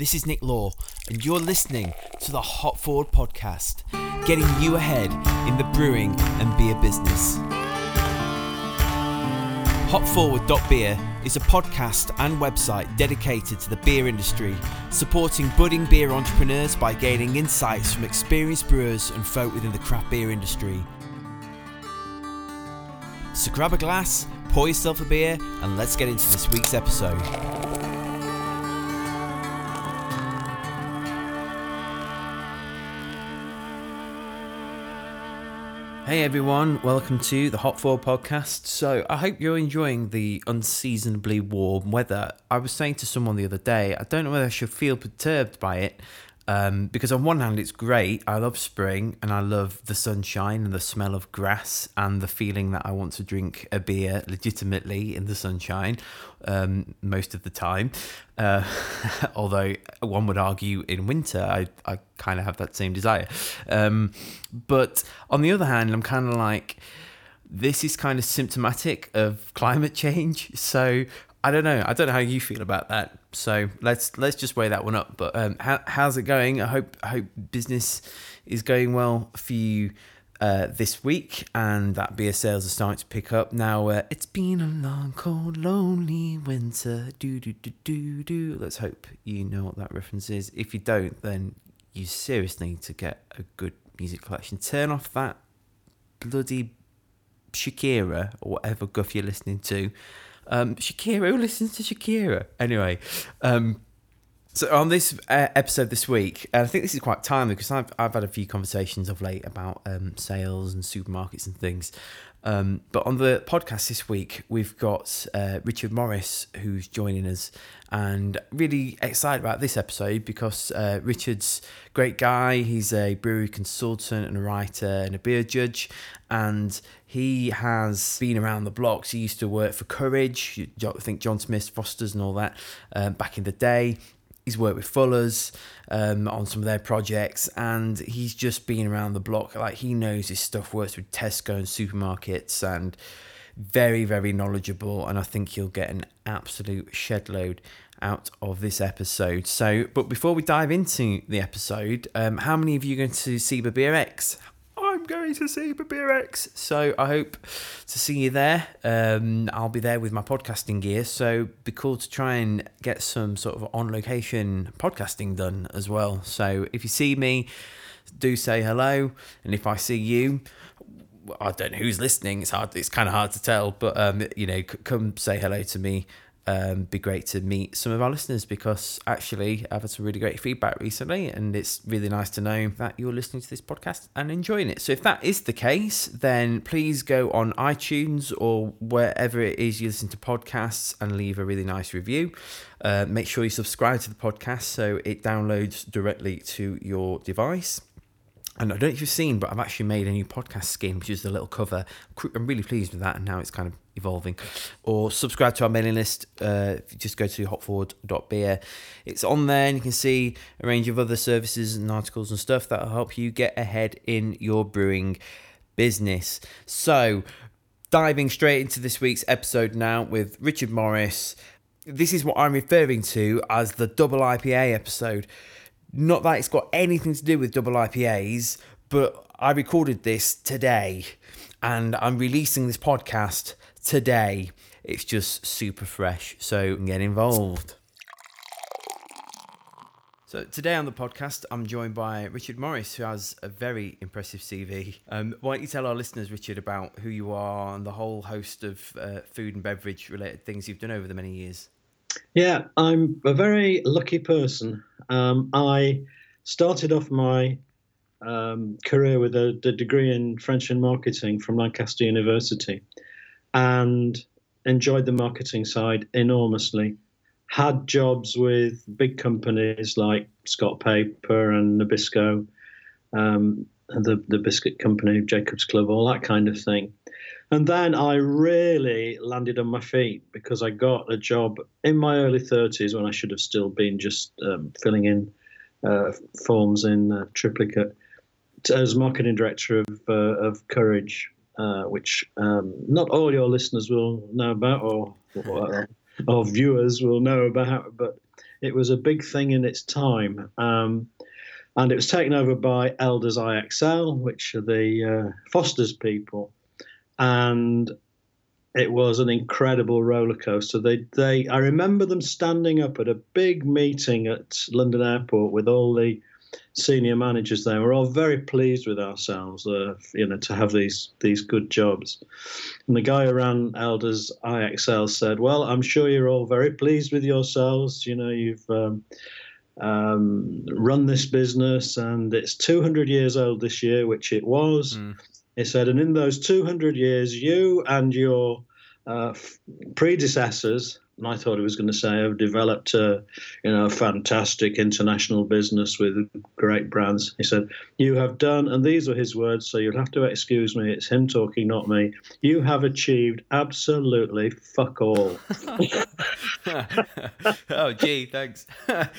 This is Nick Law, and you're listening to the Hop Forward podcast, getting you ahead in the brewing and beer business. Hopforward.beer is a podcast and website dedicated to the beer industry, supporting budding beer entrepreneurs by gaining insights from experienced brewers and folk within the craft beer industry. So grab a glass, pour yourself a beer, and let's get into this week's episode. Hey everyone, welcome to the Hop Forward podcast. So, I hope you're enjoying the unseasonably warm weather. I was saying to someone the other day, I don't know whether I should feel perturbed by it um, because, on one hand, it's great. I love spring and I love the sunshine and the smell of grass and the feeling that I want to drink a beer legitimately in the sunshine um, most of the time. Uh, although one would argue in winter, I, I kind of have that same desire. Um, but on the other hand, I'm kind of like, this is kind of symptomatic of climate change. So I don't know. I don't know how you feel about that. So let's let's just weigh that one up. But um, how, how's it going? I hope I hope business is going well for you uh, this week, and that beer sales are starting to pick up. Now uh, it's been a long, cold, lonely winter. Do do do do do. Let's hope you know what that reference is. If you don't, then you seriously need to get a good music collection. Turn off that bloody Shakira or whatever guff you're listening to um, Shakira, who listens to Shakira? Anyway, um, so on this uh, episode this week, and I think this is quite timely because I've, I've had a few conversations of late about um, sales and supermarkets and things. Um, but on the podcast this week, we've got uh, Richard Morris who's joining us, and really excited about this episode because uh, Richard's great guy. He's a brewery consultant and a writer and a beer judge, and he has been around the blocks. He used to work for Courage, I think John Smith, Foster's, and all that um, back in the day. He's worked with Fuller's um, on some of their projects, and he's just been around the block. Like he knows his stuff. Works with Tesco and supermarkets, and very, very knowledgeable. And I think you'll get an absolute shed load out of this episode. So, but before we dive into the episode, um, how many of you are going to see Beer X? I'm going to see Beer X. So I hope to see you there. Um, I'll be there with my podcasting gear. So be cool to try and get some sort of on location podcasting done as well. So if you see me, do say hello. And if I see you, I don't know who's listening. It's hard. It's kind of hard to tell, but um, you know, come say hello to me um, be great to meet some of our listeners because actually I've had some really great feedback recently, and it's really nice to know that you're listening to this podcast and enjoying it. So if that is the case, then please go on iTunes or wherever it is you listen to podcasts and leave a really nice review. Uh, make sure you subscribe to the podcast so it downloads directly to your device. And I don't know if you've seen, but I've actually made a new podcast skin, which is a little cover. I'm really pleased with that, and now it's kind of evolving. Or subscribe to our mailing list. Uh, just go to hopforward.beer. It's on there, and you can see a range of other services and articles and stuff that will help you get ahead in your brewing business. So, diving straight into this week's episode now with Richard Morris. This is what I'm referring to as the double IPA episode not that it's got anything to do with double IPAs, but I recorded this today and I'm releasing this podcast today. It's just super fresh, so get involved. So today on the podcast, I'm joined by Richard Morris, who has a very impressive CV. Um, why don't you tell our listeners, Richard, about who you are and the whole host of uh, food and beverage related things you've done over the many years? Yeah, I'm a very lucky person. Um, I started off my um, career with a, a, degree in French and marketing from Lancaster University and enjoyed the marketing side enormously. Had jobs with big companies like Scott Paper and Nabisco, um, the, the biscuit company, Jacob's Club, all that kind of thing. And then I really landed on my feet because I got a job in my early 30s when I should have still been just um, filling in uh, forms in uh, triplicate as marketing director of, uh, of Courage, uh, which um, not all your listeners will know about or, or, or viewers will know about, but It was a big thing in its time. Um, and it was taken over by Elders IXL, which are the uh, Foster's people. And it was an incredible roller coaster. They, they, I remember them standing up at a big meeting at London Airport with all the senior managers there. We're all very pleased with ourselves, uh, you know, to have these these good jobs. And the guy who ran Elders IXL said, "Well, I'm sure you're all very pleased with yourselves. You know, you've." Um, um, run this business, and it's 200 years old this year, which it was. Mm. He said, and in those 200 years, you and your uh, predecessors and I thought he was going to say I've developed a, you know, a fantastic international business with great brands. He said, "You have done," and these were his words. So you'll have to excuse me. It's him talking, not me. You have achieved absolutely fuck all. oh, gee, thanks.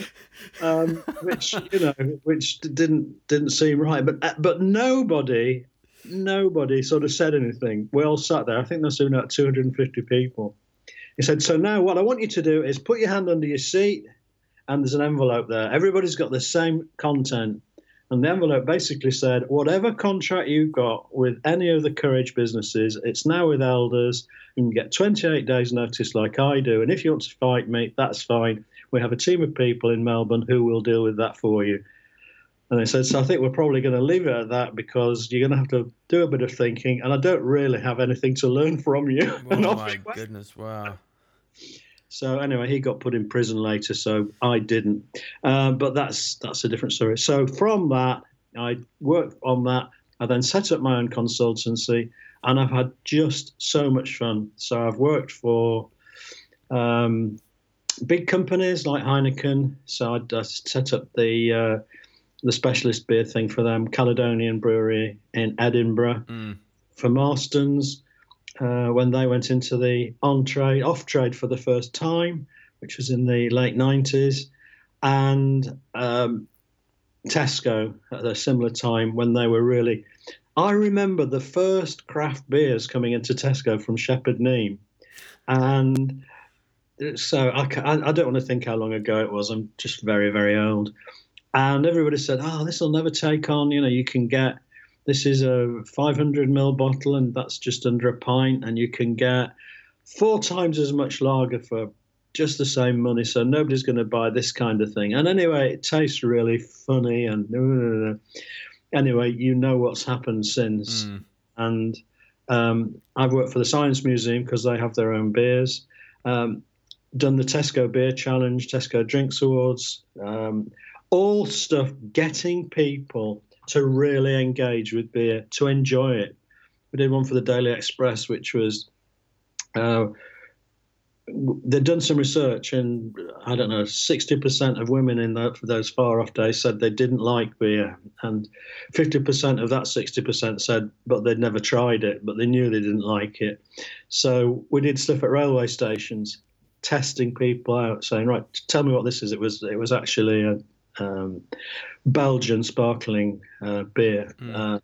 um, which you know, which didn't didn't seem right, but but nobody nobody sort of said anything. We all sat there. I think there's about 250 people. He said, So now what I want you to do is put your hand under your seat, and there's an envelope there. Everybody's got the same content. And the envelope basically said, Whatever contract you've got with any of the Courage businesses, it's now with Elders. You can get 28 days' notice like I do. And if you want to fight me, that's fine. We have a team of people in Melbourne who will deal with that for you. And they said, so I think we're probably going to leave it at that because you're going to have to do a bit of thinking, and I don't really have anything to learn from you. Oh my goodness! Wow. So anyway, he got put in prison later, so I didn't. Uh, but that's that's a different story. So from that, I worked on that. I then set up my own consultancy, and I've had just so much fun. So I've worked for um, big companies like Heineken. So I, I set up the uh, the specialist beer thing for them, Caledonian Brewery in Edinburgh. Mm. For Marston's, uh, when they went into the on trade, off trade for the first time, which was in the late 90s, and um, Tesco at a similar time when they were really. I remember the first craft beers coming into Tesco from Shepherd Neame. And so I, I, don't want to think how long ago it was. I'm just very, very old and everybody said, "Oh, this will never take on." You know, you can get this is a 500 ml bottle, and that's just under a pint, and you can get four times as much lager for just the same money. So nobody's going to buy this kind of thing. And anyway, it tastes really funny, and anyway, you know what's happened since. Mm. And um, I've worked for the Science Museum because they have their own beers. Um, done the Tesco Beer Challenge, Tesco Drinks Awards. Um, all stuff getting people to really engage with beer, to enjoy it. We did one for the Daily Express, which was uh, they'd done some research, and I don't know, 60% of women in that, those far off days said they didn't like beer, and 50% of that 60% said, but they'd never tried it, but they knew they didn't like it. So we did stuff at railway stations, testing people out, saying, right, tell me what this is. It was it was actually a um, Belgian sparkling uh, beer. Mm. Uh,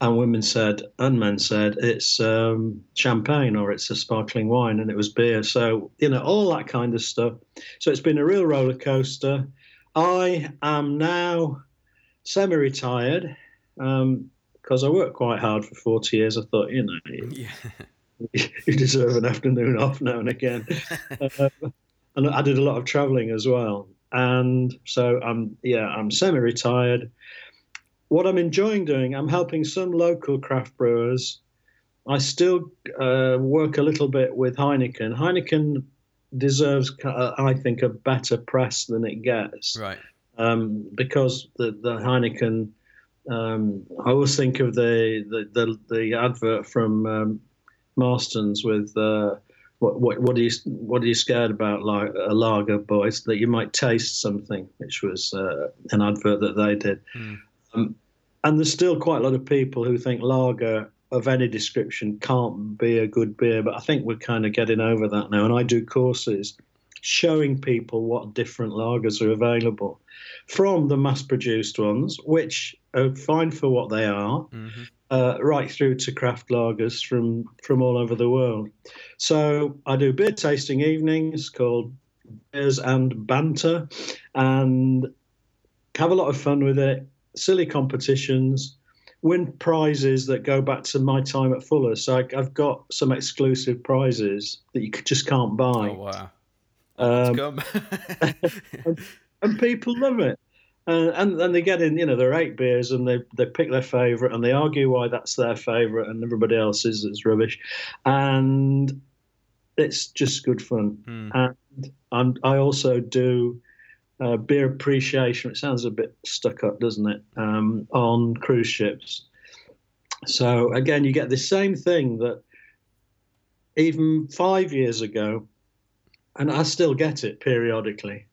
and women said, and men said, it's um, champagne or it's a sparkling wine, and it was beer. So, you know, all that kind of stuff. So it's been a real roller coaster. I am now semi retired because um, I worked quite hard for 40 years. I thought, you know, yeah. you deserve an afternoon off now and again. uh, and I did a lot of traveling as well and so I'm yeah I'm semi-retired. What I'm enjoying doing, I'm helping some local craft brewers. I still uh, work a little bit with Heineken. Heineken deserves, uh, I think, a better press than it gets. Right. Um, because the the Heineken, um, I always think of the the the, the advert from um, Marston's with. Uh, what, what, what are you what are you scared about like a lager boys that you might taste something which was uh, an advert that they did. Mm. um, and there's still quite a lot of people who think lager of any description can't be a good beer but i think we're kind of getting over that now. And i do courses showing people what different lagers are available from the mass produced ones which are fine for what they are. Mm-hmm uh, right through to craft lagers from from all over the world. So I do beer tasting evenings called beers and banter, and have a lot of fun with it. Silly competitions, win prizes that go back to my time at Fuller. So I, have got some exclusive prizes that you just can't buy. Oh wow! Um, and, and people love it. And and they get in, you know, their eight beers and they, they pick their favourite and they argue why that's their favourite and everybody else is is rubbish, and it's just good fun. Mm. And I'm, I also do uh, beer appreciation. It sounds a bit stuck up, doesn't it? Um, on cruise ships. So again, you get the same thing that even five years ago, and I still get it periodically.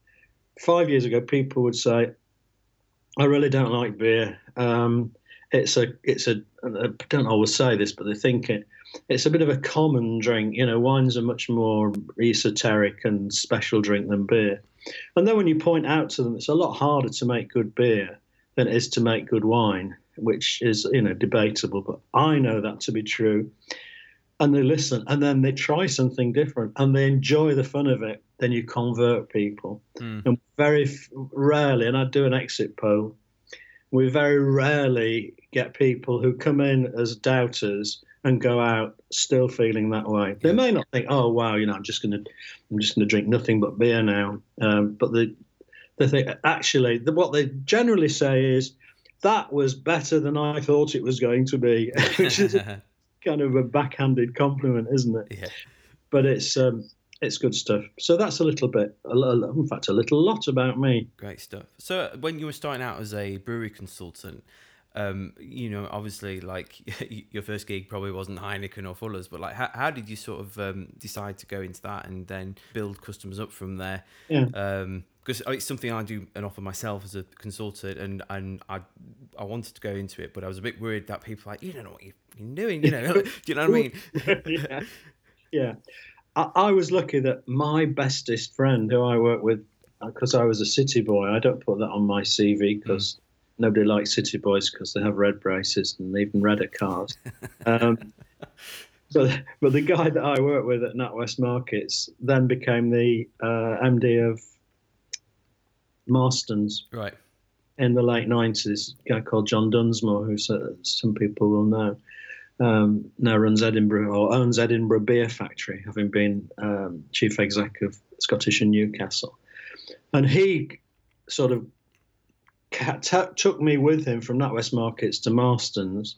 Five years ago, people would say, I really don't like beer. Um, it's a, it's a. I don't always say this, but they think it. It's a bit of a common drink. You know, wines are much more esoteric and special drink than beer. And then when you point out to them, it's a lot harder to make good beer than it is to make good wine, which is you know debatable. But I know that to be true. And they listen, and then they try something different, and they enjoy the fun of it then you convert people. Mm. And very rarely, and I do an exit poll, we very rarely get people who come in as doubters and go out still feeling that way. They may not think, "Oh, wow, you know, I'm just gonna, I'm just gonna drink nothing but beer now," um, but they, they think actually the, what they generally say is, "That was better than I thought it was going to be," which is kind of a backhanded compliment, isn't it? Yeah. But it's um, it's good stuff. So that's a little bit, in fact, a little lot about me. Great stuff. So when you were starting out as a brewery consultant, um, you know, obviously, like your first gig probably wasn't Heineken or Fuller's, but like, how, how did you sort of um, decide to go into that and then build customers up from there? Yeah. Um, because it's something I do and offer myself as a consultant, and and I I wanted to go into it, but I was a bit worried that people like you don't know what you're doing, you know, do you know what I mean? yeah. yeah. I, I was lucky that my bestest friend, who I work with, because uh, I was a city boy, I don't put that on my CV because mm. nobody likes city boys because they have red braces and even redder cars. um, but but the guy that I worked with at NatWest Markets then became the uh, MD of Marston's. Right. In the late nineties, a guy called John Dunsmore, who some people will know um, now runs Edinburgh or owns Edinburgh Beer Factory, having been um, chief exec of Scottish and Newcastle. And he sort of t- took me with him from NatWest Markets to Marston's.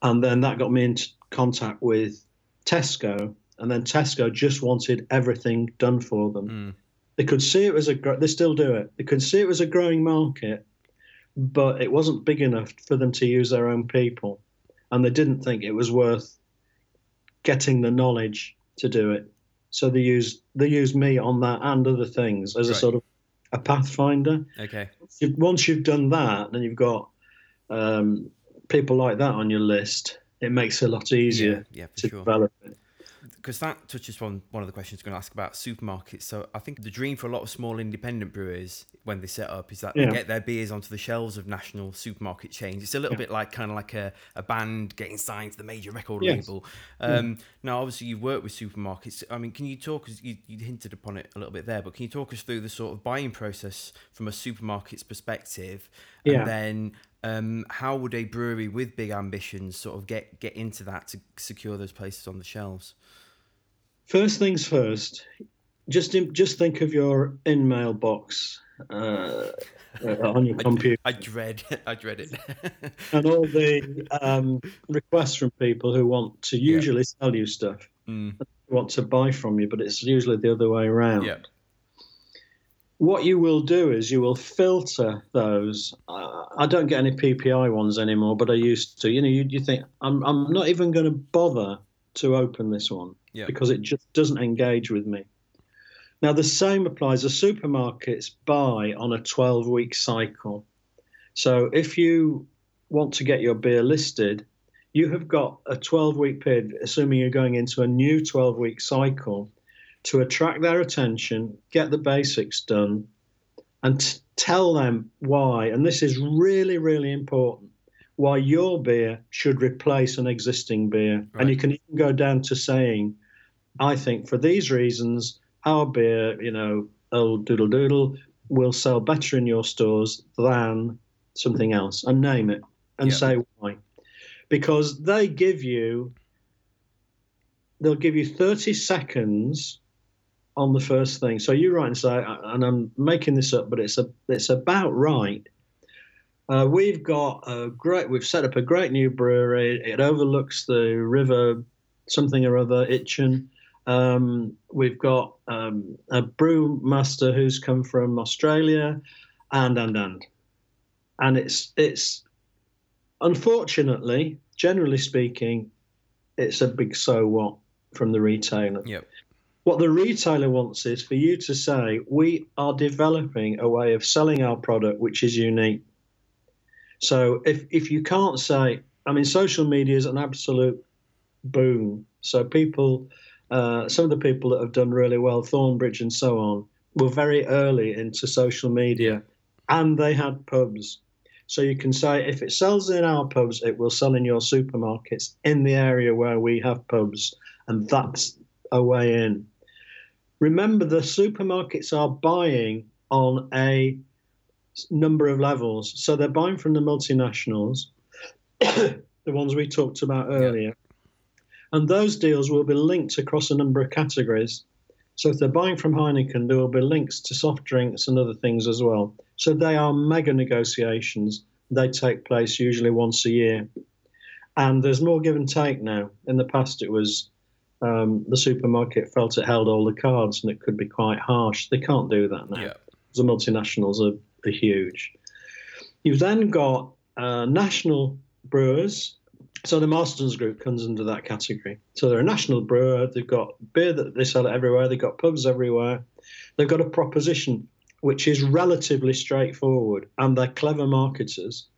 And then that got me into contact with Tesco. And then Tesco just wanted everything done for them. Mm. They could see it was a, they still do it. They could see it was a growing market, but it wasn't big enough for them to use their own people and they didn't think it was worth getting the knowledge to do it. So they used they used me on that and other things as right. a sort of a pathfinder. Okay. Once you've done that, then you've got um, people like that on your list. It makes it a lot easier yeah, yeah, to sure. develop it because that touches on one of the questions I'm going to ask about supermarkets. So I think the dream for a lot of small independent brewers when they set up is that yeah. they get their beers onto the shelves of national supermarket chains. It's a little yeah. bit like kind of like a, a band getting signed to the major record yes. label. Um, yeah. Now, obviously, you've worked with supermarkets. I mean, can you talk? You, you hinted upon it a little bit there, but can you talk us through the sort of buying process from a supermarket's perspective, and then um, how would a brewery with big ambitions sort of get get into that to secure those places on the shelves? First things first, just in, just think of your in-mail box uh, uh, on your computer. I, I dread I dread it. and all the um, requests from people who want to usually yeah. sell you stuff, mm. want to buy from you, but it's usually the other way around. Yeah. What you will do is you will filter those. Uh, I don't get any PPI ones anymore, but I used to. You know, you, you think I'm I'm not even going to bother to open this one yeah. because it just doesn't engage with me. Now, the same applies. The supermarkets buy on a 12 week cycle. So if you want to get your beer listed, you have got a 12 week period, assuming you're going into a new 12 week cycle, to attract their attention, get the basics done, and t- tell them why. And this is really, really important why your beer should replace an existing beer. Right. And you can even go down to saying, I think for these reasons, our beer, you know, old doodle doodle, will sell better in your stores than something else, and name it and Yep. say why. Because they give you, they'll give you 30 seconds on the first thing. So you write and say, and I'm making this up, but it's a, it's about right. Uh, we've got a great, we've set up a great new brewery. It overlooks the river, something or other, Itchen. Um, we've got um, a brewmaster who's come from Australia, and and and, and it's it's unfortunately, generally speaking, it's a big so what from the retailer. Yep. What the retailer wants is for you to say, we are developing a way of selling our product which is unique. So if, if you can't say, I mean, social media is an absolute boom. So people, uh, some of the people that have done really well, Thornbridge and so on, were very early into social media and they had pubs. So you can say, if it sells in our pubs, it will sell in your supermarkets in the area where we have pubs. And that's a way in. Remember, the supermarkets are buying on a number of levels. So they're buying from the multinationals, the ones we talked about earlier. And those deals will be linked across a number of categories. So if they're buying from Heineken, there will be links to soft drinks and other things as well. So they are mega negotiations. They take place usually once a year. And there's more give and take now. In the past, it was um, the supermarket felt it held all the cards and it could be quite harsh. They can't do that now. Yeah. The multinationals are, are huge. You've then got uh, national brewers. So the Marston's Group comes under that category. So they're a national brewer. They've got beer that they sell everywhere. They've got pubs everywhere. They've got a proposition which is relatively straightforward, and they're clever marketers.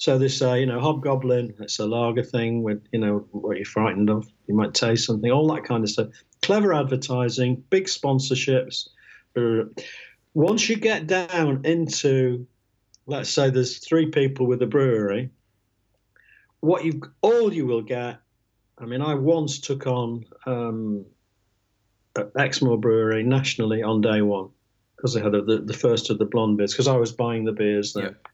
So they say, you know, Hobgoblin, it's a lager thing with, you know, what you're frightened of. You might taste something, all that kind of stuff. Clever advertising, big sponsorships. Uh, Once you get down into, let's say there's three people with a brewery, what you all you will get. I mean, I once took on um, Exmoor Brewery nationally on day one because they had the, the first of the blonde beers because I was buying the beers there. Yep.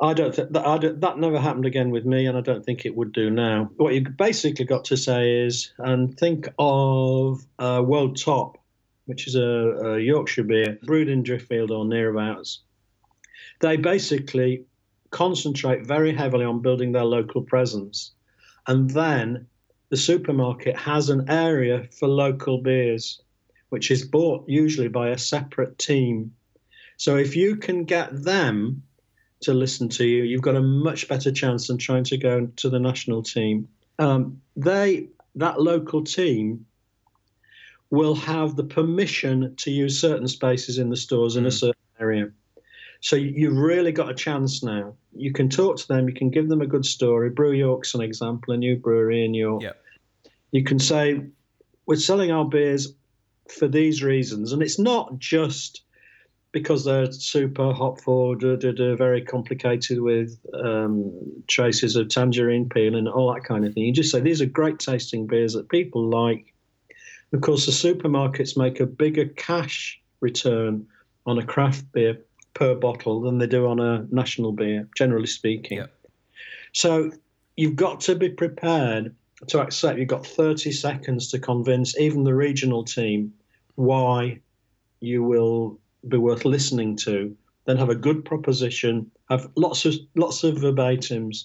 I don't think that that never happened again with me, and I don't think it would do now. What you basically got to say is, and think of uh, Wold Top, which is a, a Yorkshire beer brewed in Driffield or nearabouts. They basically concentrate very heavily on building their local presence, and then the supermarket has an area for local beers, which is bought usually by a separate team. So if you can get them to listen to you, you've got a much better chance than trying to go to the national team. Um, they that local team will have the permission to use certain spaces in the stores in a Mm. certain area. So you- you've really got a chance now. You can talk to them. You can give them a good story. Brew York's an example, a new brewery in York. Yep. You can say we're selling our beers for these reasons, and it's not just because they're super hop forward, very complicated with um, traces of tangerine peel and all that kind of thing. You just say these are great tasting beers that people like. Of course, the supermarkets make a bigger cash return on a craft beer per bottle than they do on a national beer, generally speaking. So you've got to be prepared to accept you've got 30 seconds to convince even the regional team why you will be worth listening to. Then have a good proposition, have lots of lots of verbatims,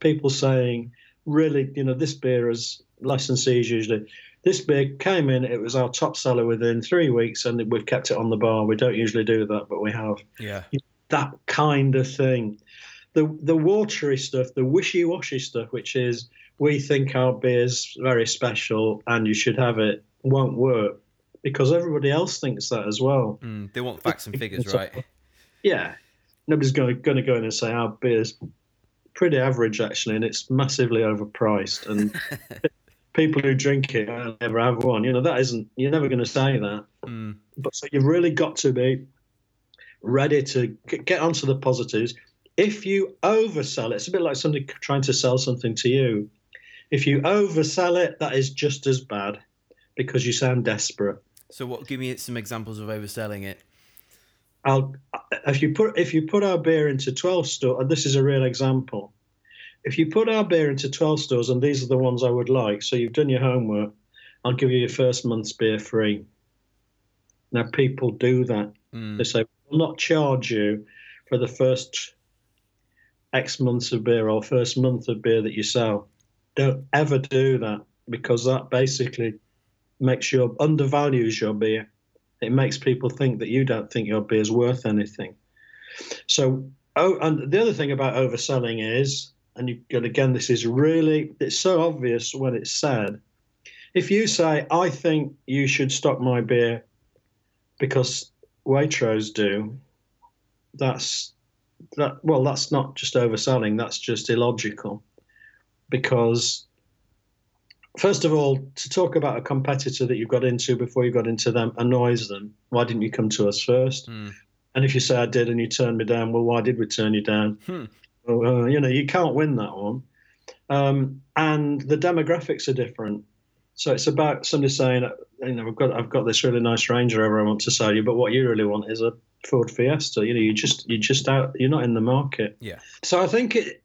people saying, really, you know, this beer is licensees usually. This beer came in, it was our top seller within three weeks, and we've kept it on the bar. We don't usually do that, but we have Yeah. that kind of thing. The the watery stuff, the wishy washy stuff, which is we think our beer's very special and you should have it, won't work because everybody else thinks that as well. Mm, they want facts and figures, right? Yeah, nobody's going to, going to go in and say our beer's pretty average actually, and it's massively overpriced, and people who drink it uh, never have one. You know that isn't. You're never going to say that. Mm, But so you've really got to be ready to get onto the positives. If you oversell it, it's a bit like somebody trying to sell something to you. If you oversell it, that is just as bad because you sound desperate. So, what? Give me some examples of overselling it. I'll if you put if you put our beer into twelve store, and this is a real example. If you put our beer into twelve stores, and these are the ones I would like, so you've done your homework, I'll give you your first month's beer free. Now people do that. Mm. They say we'll not charge you for the first X months of beer or first month of beer that you sell. Don't ever do that because that basically makes your undervalues your beer. It makes people think that you don't think your beer is worth anything. So, oh, and the other thing about overselling is, and, you, and again, this is really, it's so obvious when it's said. If you say, I think you should stock my beer because Waitrose do, that's that. Well, that's not just overselling. That's just illogical, because first of all, to talk about a competitor that you got into before you got into them annoys them. Why didn't you come to us first? Mm. And if you say I did and you turned me down, well, why did we turn you down? Hmm. Uh, you know, you can't win that one. Um, and the demographics are different. So it's about somebody saying, you know, I've got I've got this really nice Range Rover I want to sell you, but what you really want is a Ford Fiesta. You know, you just you just out you're not in the market. Yeah. So I think it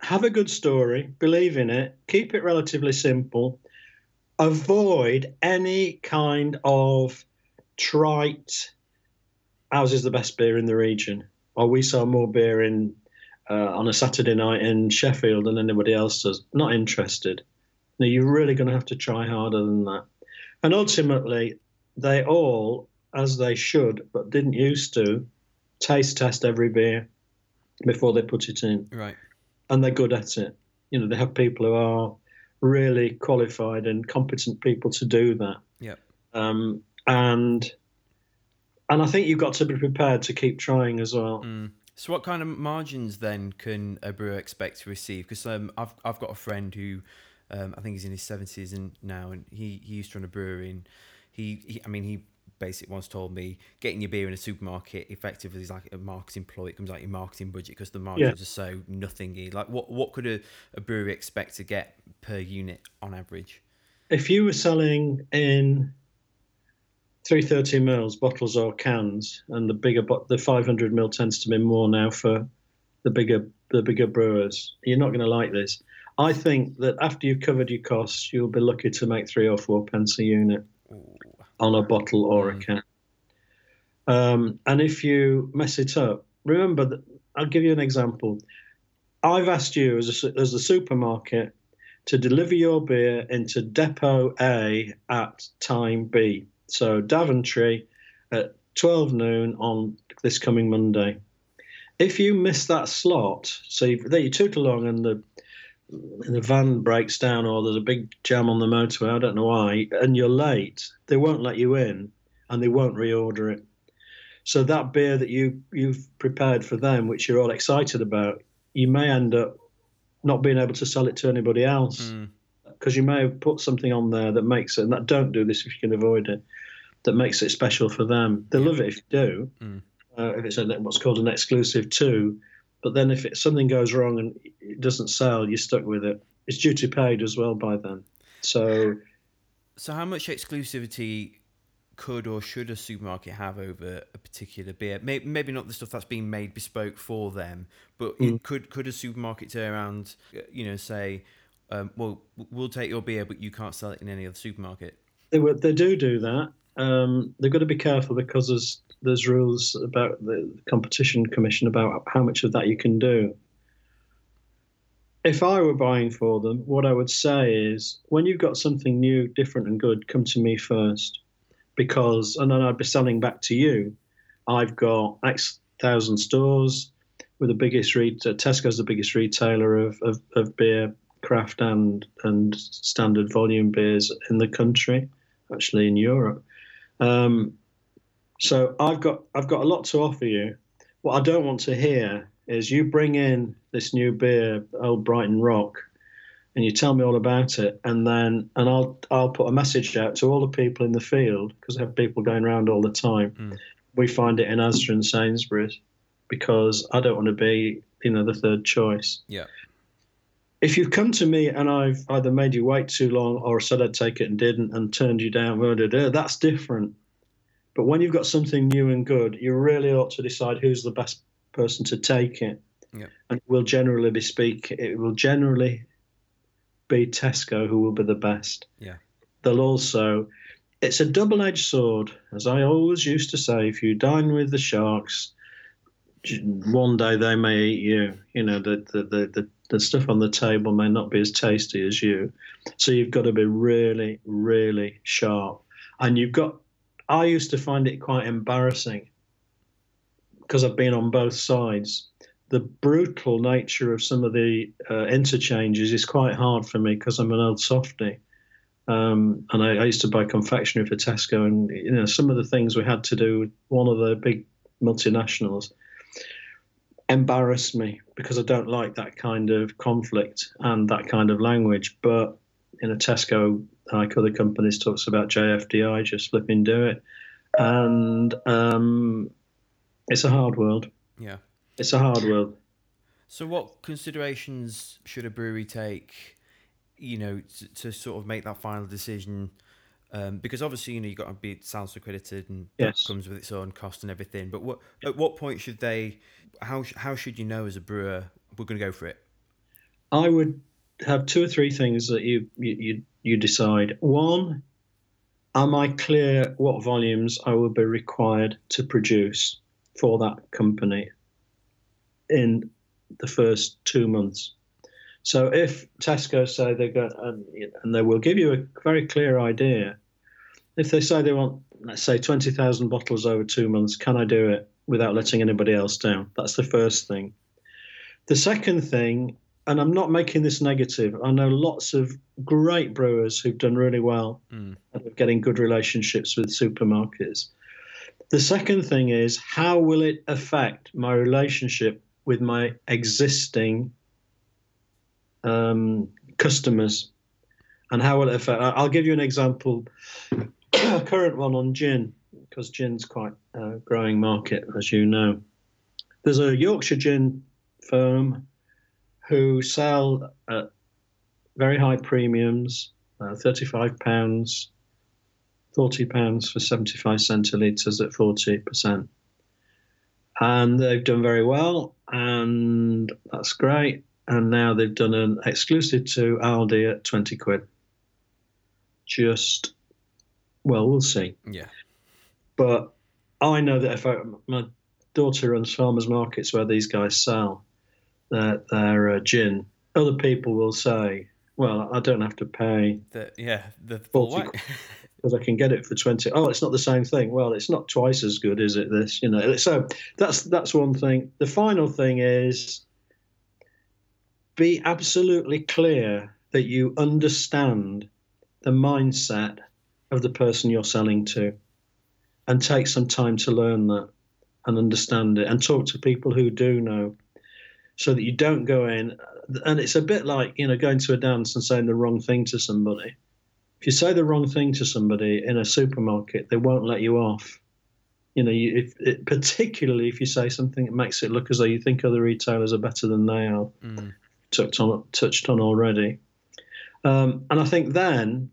have a good story, believe in it, keep it relatively simple, avoid any kind of trite. Ours is the best beer in the region, or we sell more beer in uh, on a Saturday night in Sheffield than anybody else does. Not interested. Now you're really going to have to try harder than that. And ultimately, they all, as they should, but didn't used to, taste test every beer before they put it in Right. and they're good at it. You know, they have people who are really qualified and competent people to do that. Yeah. Um, and and I think you've got to be prepared to keep trying as well. Mm. So, what kind of margins then can a brewer expect to receive? Because um, I've I've got a friend who, um, I think he's in his seventies and now, and he, he used to run a brewery. And he, he I mean, he basically once told me getting your beer in a supermarket effectively is like a marketing ploy. It comes out your marketing budget because the margins are so nothingy. Like, what what could a, a brewery expect to get per unit on average? If you were selling in 330 mils bottles or cans, and the bigger the 500 mil tends to be more now for the bigger the bigger brewers. You're not going to like this. I think that after you've covered your costs, you'll be lucky to make three or four pence a unit. On a bottle or a Mm. can. Um, and if you mess it up, remember that I'll give you an example. I've asked you as a, as a supermarket to deliver your beer into depot A at time B. So Daventry at 12 noon on this coming Monday. If you miss that slot, so you, you toot along and the the van breaks down or there's a big jam on the motorway, I don't know why, and you're late, they won't let you in and they won't reorder it. So that beer that you you've prepared for them, which you're all excited about, you may end up not being able to sell it to anybody else Mm. Because you may have put something on there that makes it. And that don't do this if you can avoid it. That makes it special for them. They love it if you do. Mm. Uh, if it's a, what's called an exclusive too, but then if it, something goes wrong and it doesn't sell, you're stuck with it. It's duty paid as well by then. So So, how much exclusivity could or should a supermarket have over a particular beer? Maybe, maybe not the stuff that's being made bespoke for them, but it Mm. could could a supermarket turn around, uh, you know, say, um, "Well, we'll take your beer, but you can't sell it in any other supermarket." they would they do do that. Um, they've got to be careful because there's there's rules about the competition commission about how much of that you can do. If I were buying for them, what I would say is when you've got something new, different, and good, come to me first, because and then I'd be selling back to you. I've got X thousand stores. We're the biggest re- Tesco's the biggest retailer of, of, of beer, craft and and standard volume beers in the country, actually in Europe. Um, so I've got I've got a lot to offer you. What I don't want to hear is you bring in this new beer, Old Brighton Rock, and you tell me all about it, and then and I'll I'll put a message out to all the people in the field because I have people going around all the time. Mm. We find it in Asda and Sainsbury's because I don't want to be you know the third choice. Yeah. If you've come to me and I've either made you wait too long or said I'd take it and didn't and turned you down, that's different. But when you've got something new and good, you really ought to decide who's the best person to take it. Yeah. And it will generally be speak. It will generally be Tesco who will be the best. Yeah. They'll also. It's a double-edged sword, as I always used to say. If you dine with the sharks, one day they may eat you. You know the the the, the the stuff on the table may not be as tasty as you. So you've got to be really, really sharp. And you've got, I used to find it quite embarrassing because I've been on both sides. The brutal nature of some of the uh, interchanges is quite hard for me because I'm an old softy. Um, and I, I, used to buy confectionery for Tesco, and you know some of the things we had to do with one of the big multinationals embarrass me because I don't like that kind of conflict and that kind of language. But in a Tesco, like other companies, talks about JFDI, just flipping do it, and um, it's a hard world. Yeah, it's a hard world. So, what considerations should a brewery take? You know, to, to sort of make that final decision. Um, because obviously, you know, you've got to be SALSA accredited and yes. that comes with its own cost and everything. But what at what point should they how how should you know as a brewer we're going to go for it? I would have two or three things that you you you decide. One, am I clear what volumes I will be required to produce for that company in the first two months? So if Tesco say they're going, and, and they will give you a very clear idea. If they say they want, let's say, twenty thousand bottles over two months, can I do it? without letting anybody else down. That's the first thing. The second thing, and I'm not making this negative, I know lots of great brewers who've done really well mm. and are getting good relationships with supermarkets. The second thing is, how will it affect my relationship with my existing um, customers? And how will it affect? I'll give you an example, a current one on gin because gin's quite a growing market, as you know. There's a Yorkshire gin firm who sell at very high premiums, uh, thirty-five pounds, forty pounds for seventy-five centilitres at forty percent, and they've done very well, and that's great. And now they've done an exclusive to Aldi at twenty quid. Just well, we'll see. Yeah. But I know that if I, my daughter runs farmers markets where these guys sell their, their uh, gin, other people will say, "Well, I don't have to pay." The, yeah, the full because I can get it for twenty. Oh, it's not the same thing. Well, it's not twice as good, is it? This, you know. So that's that's one thing. The final thing is be absolutely clear that you understand the mindset of the person you're selling to and take some time to learn that and understand it and talk to people who do know so that you don't go in and it's a bit like you know going to a dance and saying the wrong thing to somebody. If you say the wrong thing to somebody in a supermarket they won't let you off. You know you, if, it, particularly if you say something that makes it look as though you think other retailers are better than they are. Mm. Touched on touched on already um, and i think then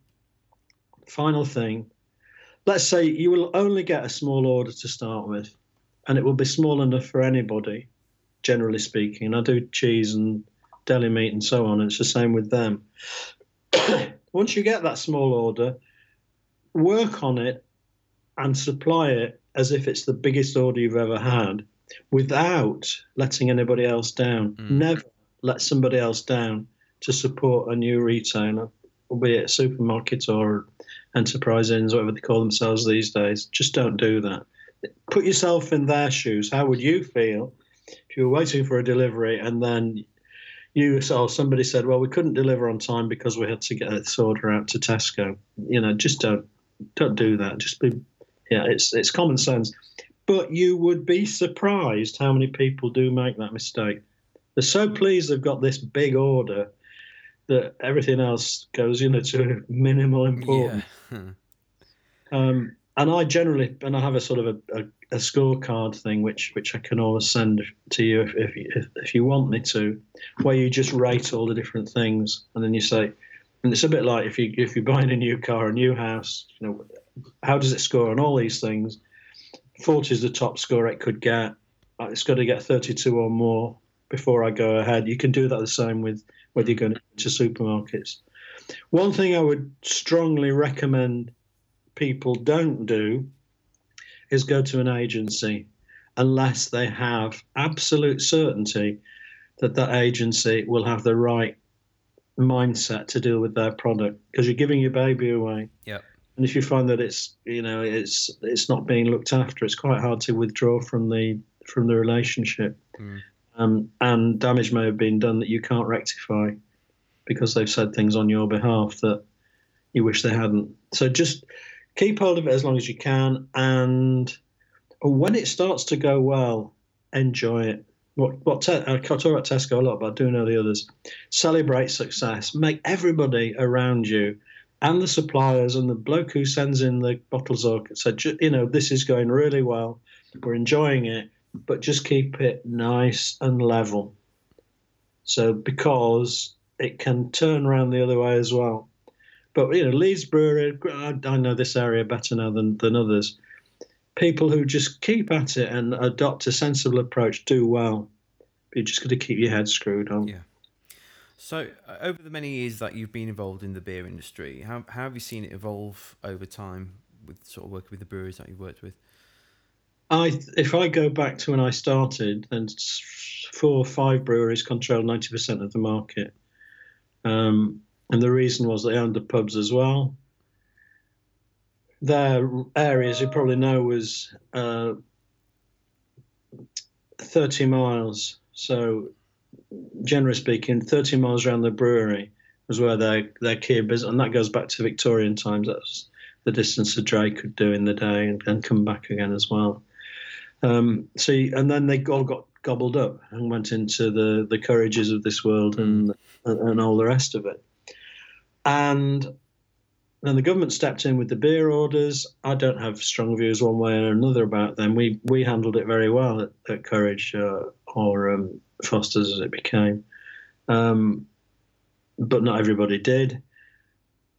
final thing let's say you will only get a small order to start with, and it will be small enough for anybody, generally speaking. And I do cheese and deli meat and so on, and it's the same with them. Once you get that small order, work on it and supply it as if it's the biggest order you've ever had without letting anybody else down. Mm. Never let somebody else down to support a new retailer, be it a supermarket or enterprise whatever they call themselves these days. Just don't do that. Put yourself in their shoes. How would you feel if you were waiting for a delivery and then you or somebody said, "Well, we couldn't deliver on time because we had to get this order out to Tesco." You know, just don't don't do that. Just be, yeah, it's it's common sense. But you would be surprised how many people do make that mistake. They're so pleased they've got this big order that everything else goes, you know, to minimal importance. Yeah. um, and I generally, and I have a sort of a, a, a scorecard thing, which which I can always send to you if, if, if if you want me to, where you just rate all the different things, and then you say, and it's a bit like if you if you're buying a new car, a new house, you know, how does it score on all these things? Forty is the top score it could get. Uh, it's got to get 32 or more before I go ahead. You can do that the same with whether you're going to supermarkets. One thing I would strongly recommend people don't do is go to an agency unless they have absolute certainty that that agency will have the right mindset to deal with their product because you're giving your baby away. Yeah. And if you find that it's you know it's it's not being looked after, it's quite hard to withdraw from the from the relationship. Mm. Um, and damage may have been done that you can't rectify because they've said things on your behalf that you wish they hadn't. So just keep hold of it as long as you can, and when it starts to go well, enjoy it. What what te- I talk about Tesco a lot, but I do know the others. Celebrate success. Make everybody around you and the suppliers and the bloke who sends in the bottles or said, you know, this is going really well. We're enjoying it, but just keep it nice and level. So because it can turn around the other way as well. But you know, Leeds Brewery, I know this area better now than, than others. People who just keep at it and adopt a sensible approach do well. But you just got to keep your head screwed on. Yeah. So, uh, over the many years that you've been involved in the beer industry, how, how have you seen it evolve over time with sort of working with the breweries that you've worked with? I, if I go back to when I started, then four or five breweries controlled ninety percent of the market. Um, and the reason was they owned the pubs as well. Their areas, you probably know, was uh, 30 miles. So, generally speaking, 30 miles around the brewery was where their, their key business, and that goes back to Victorian times. That's the distance a dray could do in the day and, and come back again as well. Um, so, and then they all got gobbled up and went into the the Courages of this world and and all the rest of it. And then the government stepped in with the beer orders. I don't have strong views one way or another about them. We we handled it very well at, at Courage uh, or um, Foster's as it became, um, but not everybody did.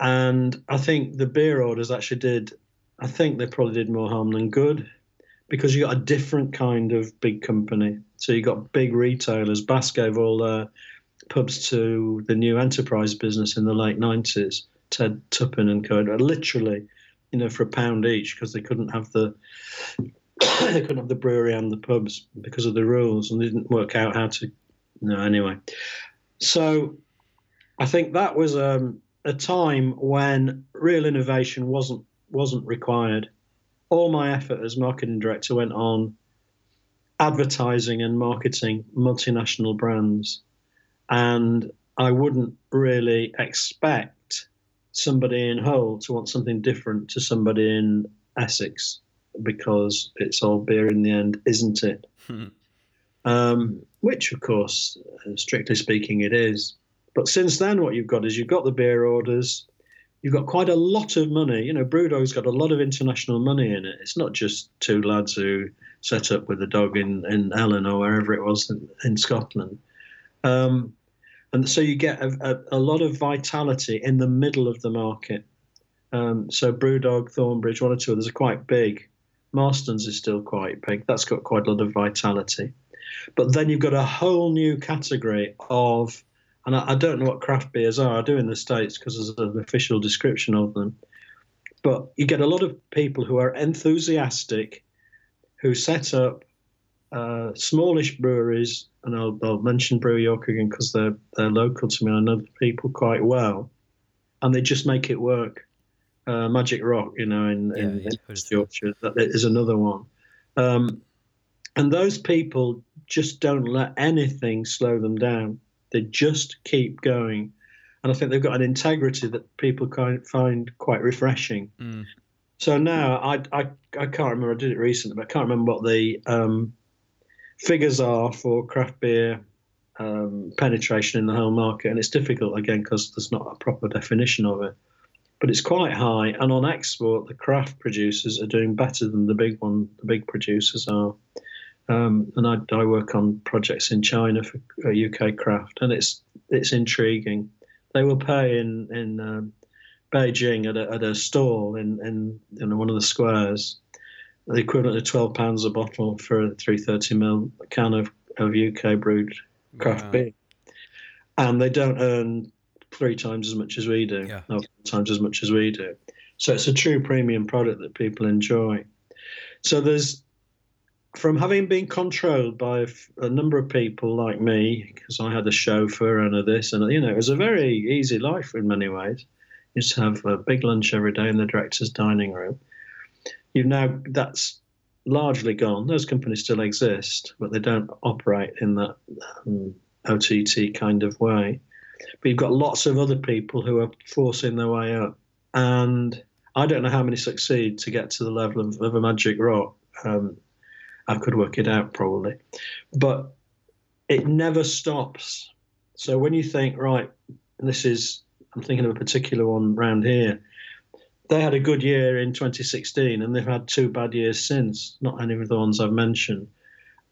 And I think the beer orders actually did. I think they probably did more harm than good because you got a different kind of big company. So you got big retailers. Bass gave all their pubs to the new enterprise business in the late 90s, Ted Tuppen and Co. Literally, you know, for a pound each because they couldn't have the they couldn't have the brewery and the pubs because of the rules, and they didn't work out how to. No, anyway. So, I think that was um, a time when real innovation wasn't wasn't required. All my effort as marketing director went on advertising and marketing multinational brands and I wouldn't really expect somebody in Hull to want something different to somebody in Essex because it's all beer in the end, isn't it? Hmm. Um, which, of course, strictly speaking, it is. But since then, what you've got is you've got the beer orders, you've got quite a lot of money. You know, Brewdog's got a lot of international money in it. It's not just two lads who set up with a dog in, in Ellon or wherever it was in, in Scotland. Um, and so you get a, a, a, lot of vitality in the middle of the market. Um, so Brewdog, Thornbridge, one or two others are quite big. Marston's is still quite big. That's got quite a lot of vitality. But then you've got a whole new category of, and I, I don't know what craft beers are. I do in the States because there's an official description of them. But you get a lot of people who are enthusiastic, who set up uh, smallish breweries, and I'll, I'll mention Brew York again because they're they're local to me. I know the people quite well, and they just make it work. Uh, Magic Rock, you know, in, yeah, in, in Yorkshire, that is another one. Um, and those people just don't let anything slow them down. They just keep going. And I think they've got an integrity that people find quite refreshing. Mm. So now I, I I can't remember. I did it recently, but I can't remember what the um, figures are for craft beer um, penetration in the whole market, and it's difficult again because there's not a proper definition of it. but it's quite high. And on export, the craft producers are doing better than the big one, the big producers are. Um, and I, I, work on projects in China for UK uh, craft, and it's it's intriguing. They will pay in in um, Beijing at a, at a stall in, in in one of the squares the equivalent of twelve pounds a bottle for a three thirty ml can of, of UK brewed craft wow. beer, and they don't earn three times as much as we do, yeah. times as much as we do. So it's a true premium product that people enjoy. So there's from having been controlled by a number of people like me, because I had a chauffeur and a this and you know, it was a very easy life in many ways. You just have a big lunch every day in the director's dining room. You've now that's largely gone. Those companies still exist, but they don't operate in that um, OTT kind of way. But you've got lots of other people who are forcing their way up. And I don't know how many succeed to get to the level of, of a magic rock. Um, I could work it out probably. But it never stops. So when you think, right, this is, I'm thinking of a particular one around here. They had a good year in 2016 and they've had two bad years since, not any of the ones I've mentioned.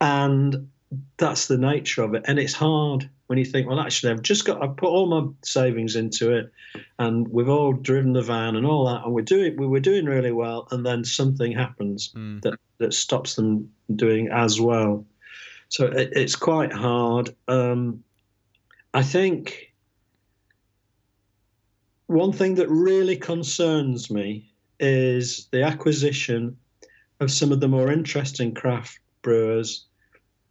And that's the nature of it. And it's hard when you think, well, actually, I've just got, I've put all my savings into it, and we've all driven the van and all that, and we're doing, we were doing really well, and then something happens mm. that that stops them doing as well. So it, it's quite hard. Um, I think one thing that really concerns me is the acquisition of some of the more interesting craft brewers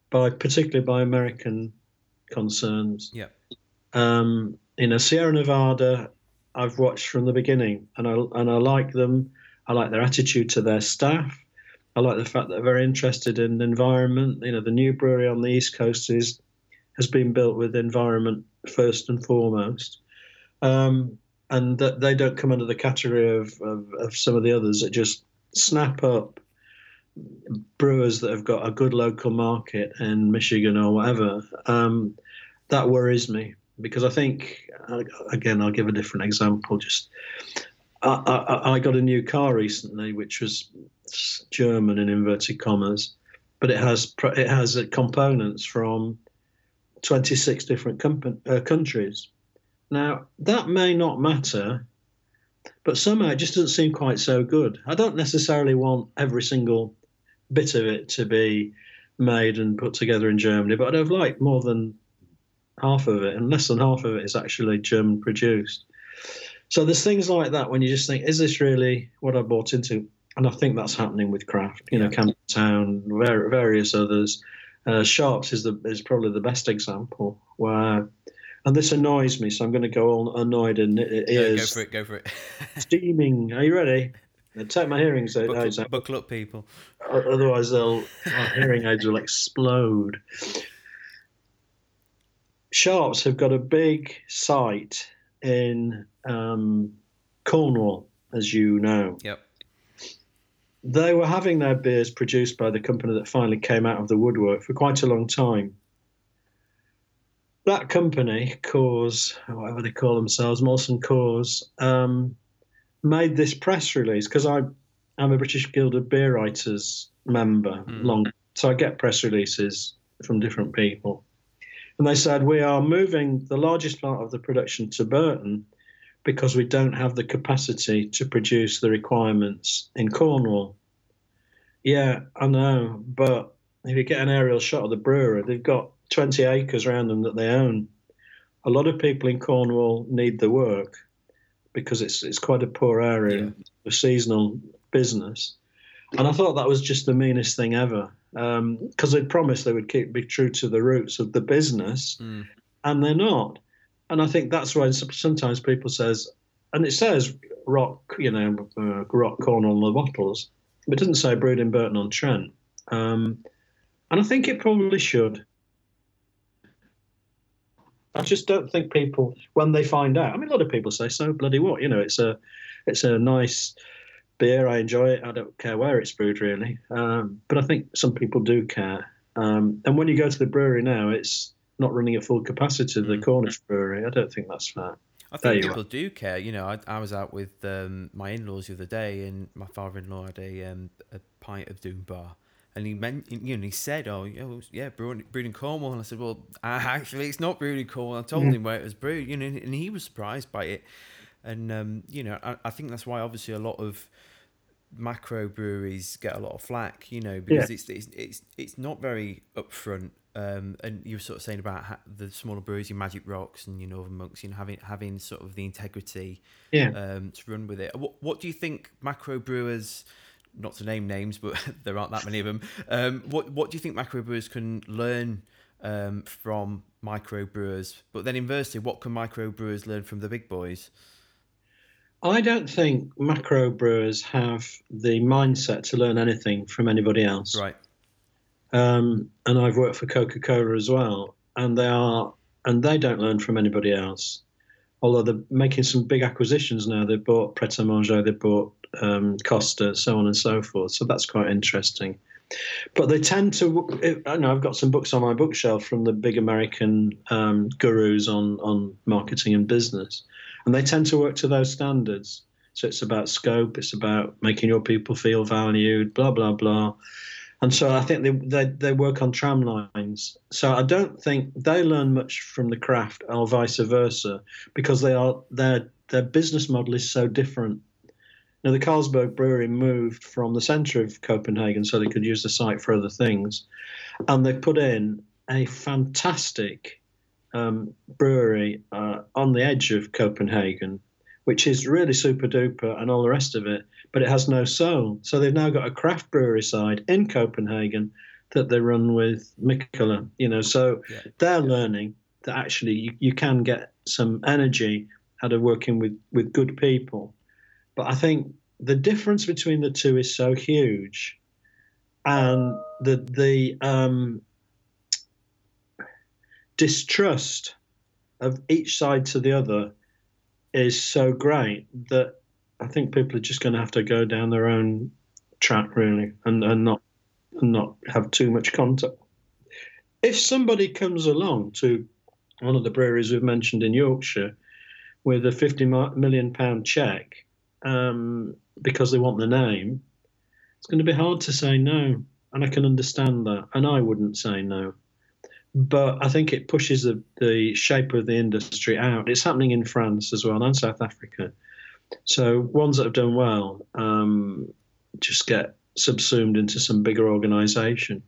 by particularly by American concerns. Yeah. Um, in a Sierra Nevada, I've watched from the beginning, and I and I like them. I like their attitude to their staff. I like the fact that they're very interested in environment. You know, the new brewery on the East Coast is has been built with environment first and foremost, um, and that they don't come under the category of, of, of some of the others that just snap up brewers that have got a good local market in Michigan or whatever, um, that worries me because I think, uh, again, I'll give a different example. Just I, I, I, got a new car recently, which was German in inverted commas, but it has it has components from 26 different uh, countries. Now that may not matter, but somehow it just doesn't seem quite so good. I don't necessarily want every single bit of it to be made and put together in Germany, but I'd have liked more than half of it, and less than half of it is actually German produced. So there's things like that when you just think, is this really what I bought into? And I think that's happening with craft. You know, Camden Town, various others. Uh, Sharps is the is probably the best example where, and this annoys me, so I'm going to go all annoyed and it is. go for it. Go for it. steaming. Are you ready? take my hearing aids buckle, out. Buckle up, people. Otherwise, they'll my hearing aids will explode. Sharps have got a big site in um, Cornwall, as you know. Yep. They were having their beers produced by the company that finally came out of the woodwork for quite a long time. That company, Coors, whatever they call themselves, Molson Coors, um, made this press release because I am a British Guild of Beer Writers member, mm. long, so I get press releases from different people. And they said, We are moving the largest part of the production to Burton because we don't have the capacity to produce the requirements in Cornwall. Yeah, I know, but if you get an aerial shot of the brewery, they've got 20 acres around them that they own. A lot of people in Cornwall need the work because it's it's quite a poor area, yeah. a seasonal business. And I thought that was just the meanest thing ever because um, they promised they would keep be true to the roots of the business, mm. and they're not. And I think that's why sometimes people says, and it says rock, you know, uh, rock corn on the bottles, but it doesn't say brewed in Burton on Trent. Um, and I think it probably should. I just don't think people, when they find out, I mean, a lot of people say, "So bloody what?" You know, it's a, it's a nice beer. I enjoy it. I don't care where it's brewed, really. Um, but I think some people do care. Um, and when you go to the brewery now, it's not running at full capacity. The mm. Cornish brewery, I don't think that's fair. I think people do care. You know, I, I was out with um, my in-laws the other day, and my father-in-law had a um, a pint of Doom Bar, and he meant you know he said, "Oh, yeah, brewed, brewed in Cornwall." And I said, "Well, actually, it's not brewed in Cornwall." I told mm. him where it was brewed, you know, and he was surprised by it. And um, you know, I, I think that's why obviously a lot of macro breweries get a lot of flack, you know, because yeah. it's, it's it's it's not very upfront um, and you were sort of saying about ha- the smaller breweries, your Magic Rocks and your Northern Monks, you know, having having sort of the integrity, yeah. um, to run with it. What what do you think macro brewers, not to name names, but there aren't that many of them. Um, what what do you think macro brewers can learn um, from micro brewers? But then inversely, what can micro brewers learn from the big boys? I don't think macro brewers have the mindset to learn anything from anybody else. Right. Um, and I've worked for Coca Cola as well, and they are and they don't learn from anybody else. Although they're making some big acquisitions now, they've bought Pret a Manger, they've bought um, Costa, so on and so forth. So that's quite interesting. But they tend to. I know I've got some books on my bookshelf from the big American um, gurus on on marketing and business, and they tend to work to those standards. So it's about scope, it's about making your people feel valued, blah blah blah and so I think they, they, they work on tram lines. So I don't think they learn much from the craft, or vice versa, because they are their their business model is so different. Now the Carlsberg Brewery moved from the centre of Copenhagen so they could use the site for other things, and they put in a fantastic um, brewery uh, on the edge of Copenhagen, which is really super duper and all the rest of it but it has no soul. So they've now got a craft brewery side in Copenhagen that they run with Mikkeller. You know, so yeah. they're learning that actually you, you can get some energy out of working with with good people. But I think the difference between the two is so huge, and the the um, distrust of each side to the other is so great that I think people are just going to have to go down their own track really, and, and not and not have too much contact. If somebody comes along to one of the breweries we've mentioned in Yorkshire with a 50 million pound check um, because they want the name, it's going to be hard to say no. And I can understand that. And I wouldn't say no. But I think it pushes the, the shape of the industry out. It's happening in France as well and South Africa. So ones that have done well um, just get subsumed into some bigger organisation,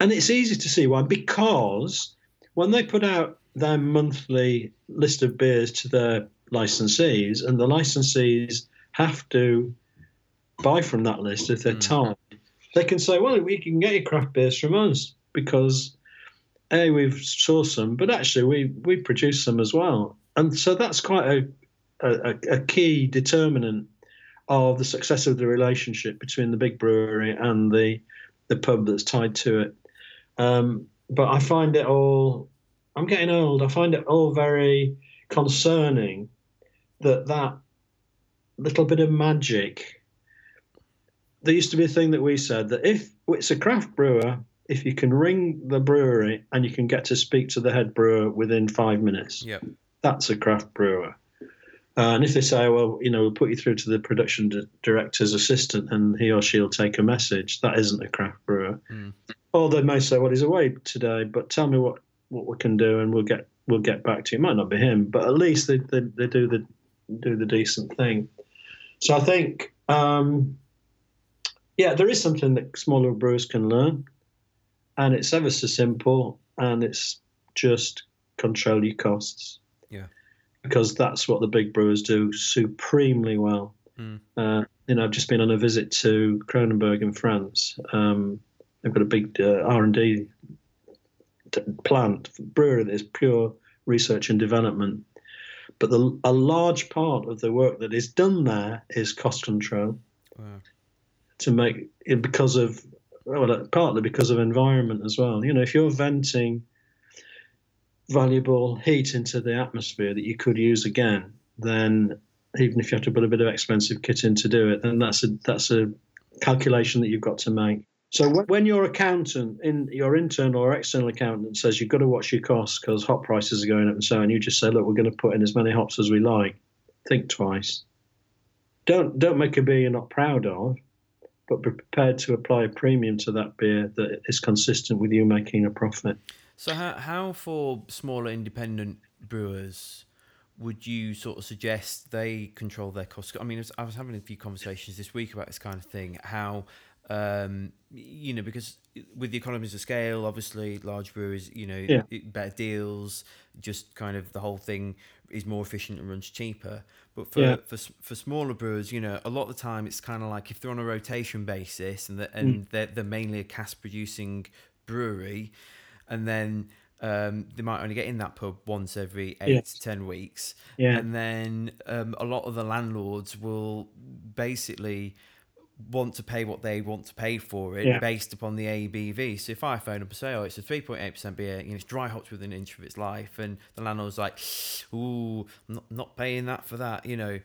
and it's easy to see why because when they put out their monthly list of beers to their licensees, and the licensees have to buy from that list if they're mm. tied, they can say, "Well, we can get your craft beers from us because." A, we've sourced them, but actually we we produce them as well, and so that's quite a a, a, key determinant of the success of the relationship between the big brewery and the the pub that's tied to it. Um, but I find it all. I'm getting old. I find it all very concerning that that little bit of magic. There used to be a thing that we said that if it's a craft brewer, if you can ring the brewery and you can get to speak to the head brewer within five minutes, yep. that's a craft brewer. Uh, and if they say, well, you know, we'll put you through to the production di- director's assistant and he or she'll take a message, that isn't a craft brewer. Mm. Or they may say, well, he's away today, but tell me what, what we can do and we'll get we'll get back to you. It might not be him, but at least they, they, they do the do the decent thing. So I think, um, yeah, there is something that smaller brewers can learn, and it's ever so simple, and it's just control your costs. Yeah because that's what the big brewers do supremely well. Mm. Uh, you know, I've just been on a visit to Kronenbourg in France. Um, they've got a big uh, R and D plant brewery that is pure research and development. But the, a large part of the work that is done there is cost control. Wow. To make because of well, uh, partly because of environment as well. You know, if you're venting valuable heat into the atmosphere that you could use again, then even if you have to put a bit of expensive kit in to do it, then that's a that's a calculation that you've got to make. So when your accountant, in your internal or external accountant, says you've got to watch your costs because hop prices are going up and so on, you just say, look, we're going to put in as many hops as we like. Think twice. Don't don't make a beer you're not proud of, but be prepared to apply a premium to that beer that is consistent with you making a profit. So how how for smaller independent brewers? would you sort of suggest they control their costs? I mean, I was having a few conversations this week about this kind of thing. How, um, you know, because with the economies of scale, obviously, large breweries, you know, yeah. better deals, just kind of the whole thing is more efficient and runs cheaper. But for, yeah. for for smaller brewers, you know, a lot of the time it's kind of like if they're on a rotation basis and the, and mm. they're, they're mainly a cask producing brewery, and then um, they might only get in that pub once every eight yes. to ten weeks. Yeah. And then um, a lot of the landlords will basically want to pay what they want to pay for it yeah. based upon the ABV. So if I phone up and say, oh, it's a 3.8% beer, you know, it's dry hopped within an inch of its life, and the landlord's like, ooh, I'm not, not paying that for that, you know.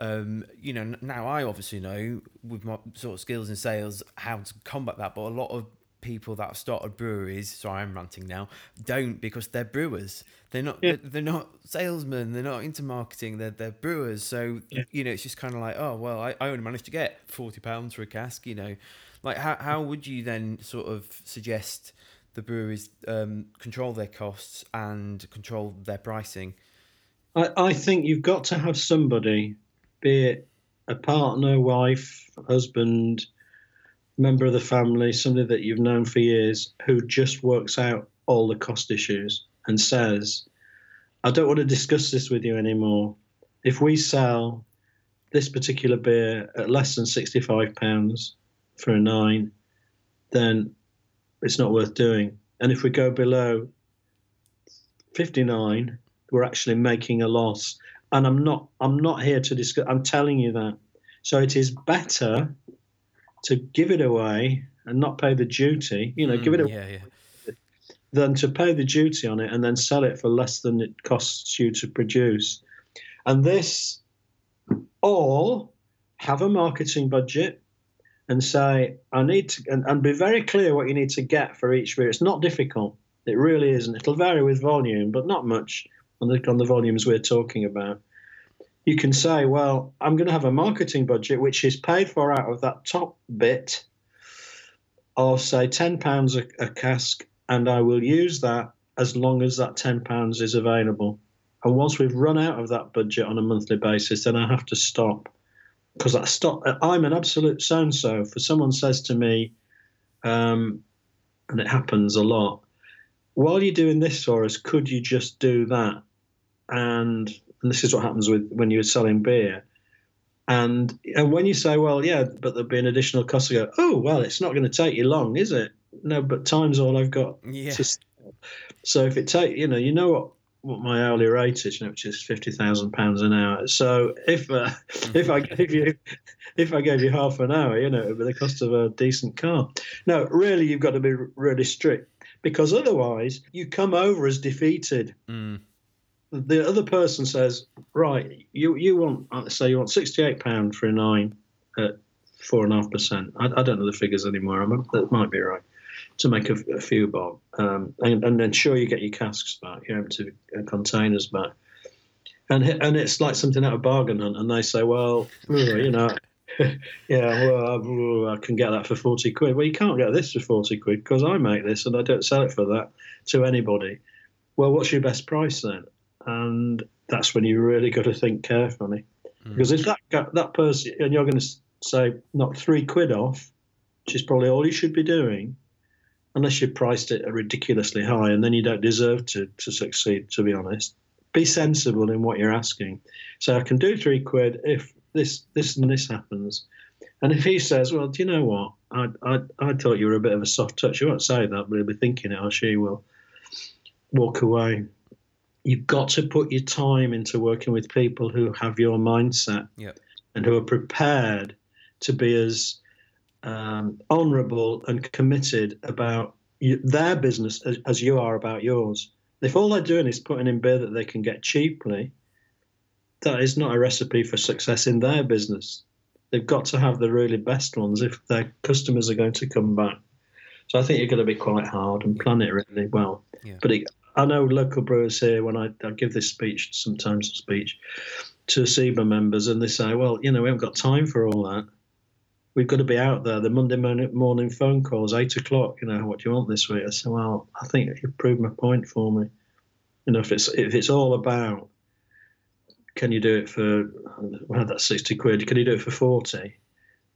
Um, you know, now I obviously know with my sort of skills in sales how to combat that, but a lot of people that have started breweries, sorry, I'm ranting now, don't because they're brewers. They're not. Yeah. They're, they're, not salesmen. They're not into marketing. They're they're brewers. So yeah. you know, it's just kind of like, oh well, I, I only managed to get forty pounds for a cask. You know, like how how would you then sort of suggest the breweries um, control their costs and control their pricing? I, I think you've got to have somebody, be it a partner, wife, husband, member of the family, somebody that you've known for years, who just works out all the cost issues and says, I don't want to discuss this with you anymore. If we sell this particular beer at less than £65 for a nine, then it's not worth doing. And if we go below 59, we're actually making a loss. And I'm not I'm not here to discuss I'm telling you that. So it is better to give it away and not pay the duty, you know, mm, give it away, yeah, yeah. than to pay the duty on it and then sell it for less than it costs you to produce. And this, all have a marketing budget and say, I need to, and, and be very clear what you need to get for each beer. It's not difficult. It really isn't. It'll vary with volume, but not much on the, on the volumes we're talking about you can say, well, I'm going to have a marketing budget which is paid for out of that top bit of, say, £10 a, a cask, and I will use that as long as that £10 is available. And once we've run out of that budget on a monthly basis, then I have to stop. Because I stop. I'm an absolute so and so. For someone says to me, um, and it happens a lot, while you're doing this for us, could you just do that? And and this is what happens with when you're selling beer. And and when you say, well, yeah, but there'll be an additional cost, you go, oh, well, it's not going to take you long, is it? No, but time's all I've got. Yeah. To, so if it take, you know, you know what what my hourly rate is, you know, which is fifty thousand pounds an hour. So if uh, if I gave you if I gave you half an hour, you know, it would be the cost of a decent car. No, really, you've got to be really strict because otherwise you come over as defeated. Mm the other person says, right, you you want uh, say you want sixty eight pound for a nine at four and a half percent. I, I don't know the figures anymore. I'm, that might be right to make a, a few bob, um, and, and then sure you get your casks back, your empty uh, containers back, and and it's like something out of bargain hunt. And they say, well, you know. yeah, well, I can get that for 40 quid. Well, you can't get this for 40 quid because I make this and I don't sell it for that to anybody. Well, what's your best price then? And that's when you really got to think carefully. Mm. Because if that that person and you're going to say knock three quid off, which is probably all you should be doing, unless you've priced it ridiculously high, and then you don't deserve to to succeed. To be honest, be sensible in what you're asking. So I can do three quid if this this and this happens. And if he says, "Well, do you know what? I I, I thought you were a bit of a soft touch," he won't say that, but he'll be thinking it, or she will walk away you've got to put your time into working with people who have your mindset yep. and who are prepared to be as um, honourable and committed about you, their business as, as, you are about yours. If all they're doing is putting in beer that they can get cheaply, that is not a recipe for success in their business. They've got to have the really best ones if their customers are going to come back. So I think you've got to be quite hard and plan it really well. Yeah. But it, I know local brewers here when I, I give this speech, sometimes a speech to SIBA members, and they say, well, you know, we haven't got time for all that. We've got to be out there. The Monday morning, phone calls, eight o'clock. You know, what do you want this week? I say, well, I think you've proved my point for me. You know, if it's if it's all about, can you do it for, well, that's sixty quid. Can you do it for forty?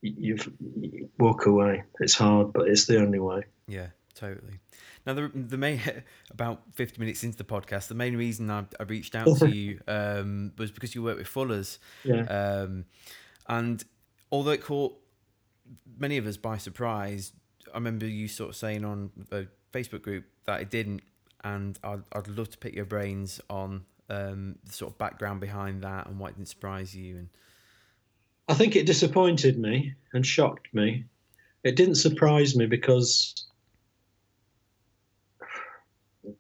You've you walk away. It's hard, but it's the only way. Yeah, totally. Now, the the main about fifty minutes into the podcast, the main reason I, I reached out to you um, was because you work with Fuller's, Yeah. um, and although it caught many of us by surprise, I remember you sort of saying on the Facebook group that it didn't, and I'd I'd love to pick your brains on um, the sort of background behind that and why it didn't surprise you. And I think it disappointed me and shocked me. It didn't surprise me because,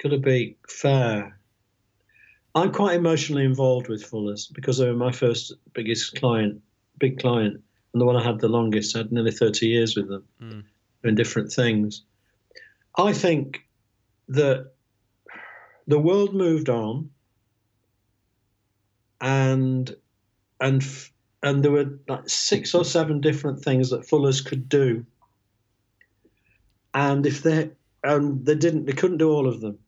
got to be fair, I'm quite emotionally involved with Fuller's because they were my first biggest client, big client, and the one I had the longest. I had nearly 30 years with them Mm. doing different things. I think that the world moved on and and and there were like six or seven different things that Fuller's could do. And if they and they didn't, they couldn't do all of them,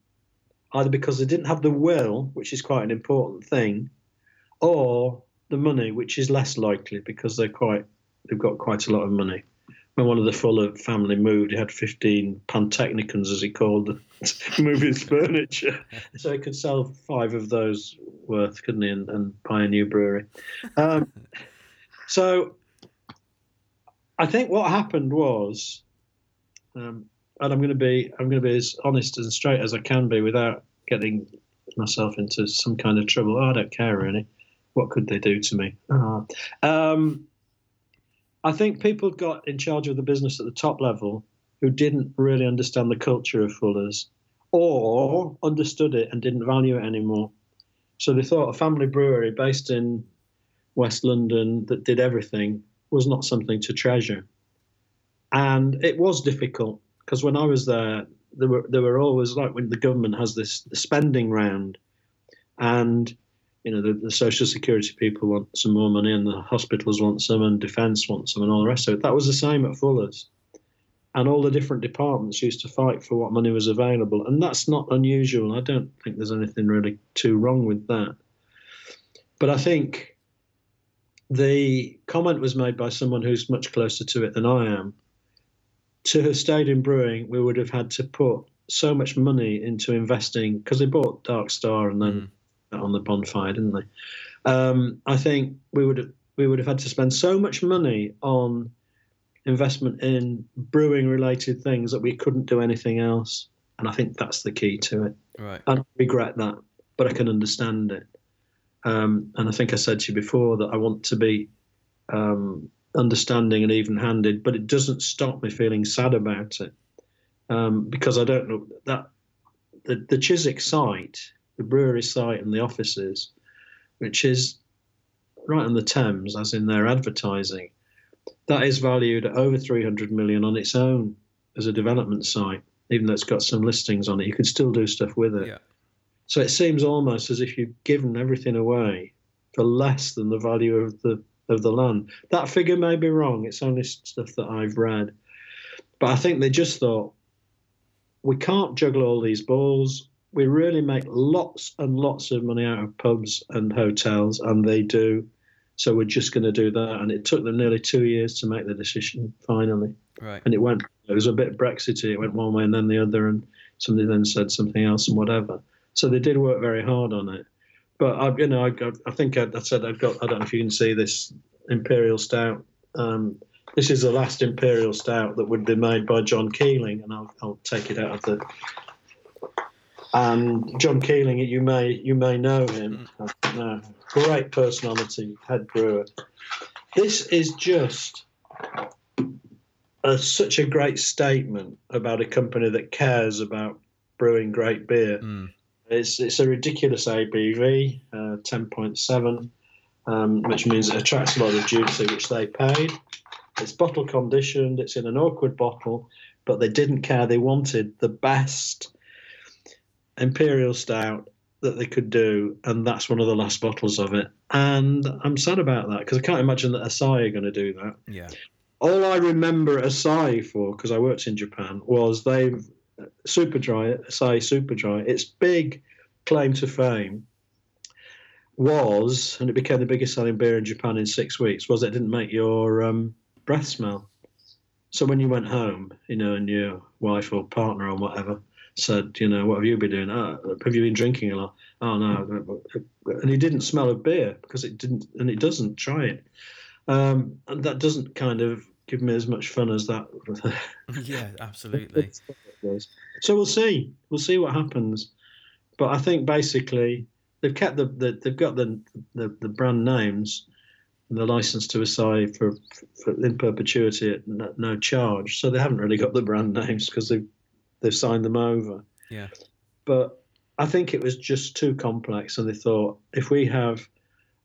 either because they didn't have the will, which is quite an important thing, or the money, which is less likely because they're quite they've got quite a lot of money. When one of the Fuller family moved, he had 15 Pantechnicons, as he called them, his furniture. So he could sell five of those worth, couldn't he, and, and buy a new brewery. Um, so I think what happened was, um, and I'm going to be I'm going to be as honest and straight as I can be without getting myself into some kind of trouble. Oh, I don't care really. What could they do to me? Ah. Um, I think people got in charge of the business at the top level who didn't really understand the culture of Fuller's or understood it and didn't value it anymore. So they thought a family brewery based in West London that did everything was not something to treasure. And it was difficult because when I was there, there were there were always like when the government has this the spending round, and you know the, the social security people want some more money, and the hospitals want some, and defence wants some, and all the rest of it. That was the same at Fuller's, and all the different departments used to fight for what money was available, and that's not unusual. I don't think there's anything really too wrong with that. But I think the comment was made by someone who's much closer to it than I am. To have stayed in brewing, we would have had to put so much money into investing because they bought Dark Star and then Mm. on the bonfire, didn't they? Um, I think we would have, we would have had to spend so much money on investment in brewing related things that we couldn't do anything else. And I think that's the key to it. Right. I regret that, but I can understand it. Um, and I think I said to you before that I want to be um, understanding and even handed, but it doesn't stop me feeling sad about it um, because I don't know that the, the Chiswick site, the brewery site, and the offices, which is right on the Thames, as in their advertising, that is valued at over 300 million on its own as a development site, even though it's got some listings on it. You could still do stuff with it. Yeah. So it seems almost as if you've given everything away for less than the value of the of the land. That figure may be wrong. It's only stuff that I've read, but I think they just thought we can't juggle all these balls. We really make lots and lots of money out of pubs and hotels, and they do. So we're just going to do that. And it took them nearly two years to make the decision finally Right. and it went it was a bit brexity it went one way and then the other and somebody then said something else and whatever so they did work very hard on it but i you know i, I think I, I said i've got i don't know if you can see this imperial stout. Um, this is the last imperial stout that would be made by john keeling and i'll, I'll take it out of the and john keeling you may you may know him. No, great personality head brewer. This is just a, such a great statement about a company that cares about brewing great beer. Mm. It's it's a ridiculous ABV, uh, ten point seven, um, which means it attracts a lot of duty, which they paid. It's bottle conditioned. It's in an awkward bottle, but they didn't care. They wanted the best imperial stout that they could do, and that's one of the last bottles of it. And I'm sad about that because I can't imagine that Asahi are going to do that. Yeah. All I remember Asahi for, because I worked in Japan, was they've super dry, Asahi super dry. Its big claim to fame was, and it became the biggest selling beer in Japan in six weeks, was it didn't make your um, breath smell. So when you went home, you know, and your wife or partner or whatever said, you know, what have you been doing? Oh, have you been drinking a lot? Oh no, and he didn't smell of beer because it didn't, and it doesn't. Try it, um, and that doesn't kind of give me as much fun as that. yeah, absolutely. so we'll see. We'll see what happens. But I think basically they've kept the, the they've got the, the, the brand names the license to Asahi for, for in perpetuity at no, no, charge. So they haven't really got the brand names because they've they've signed them over. Yeah. But I think it was just too complex, and they thought if we have,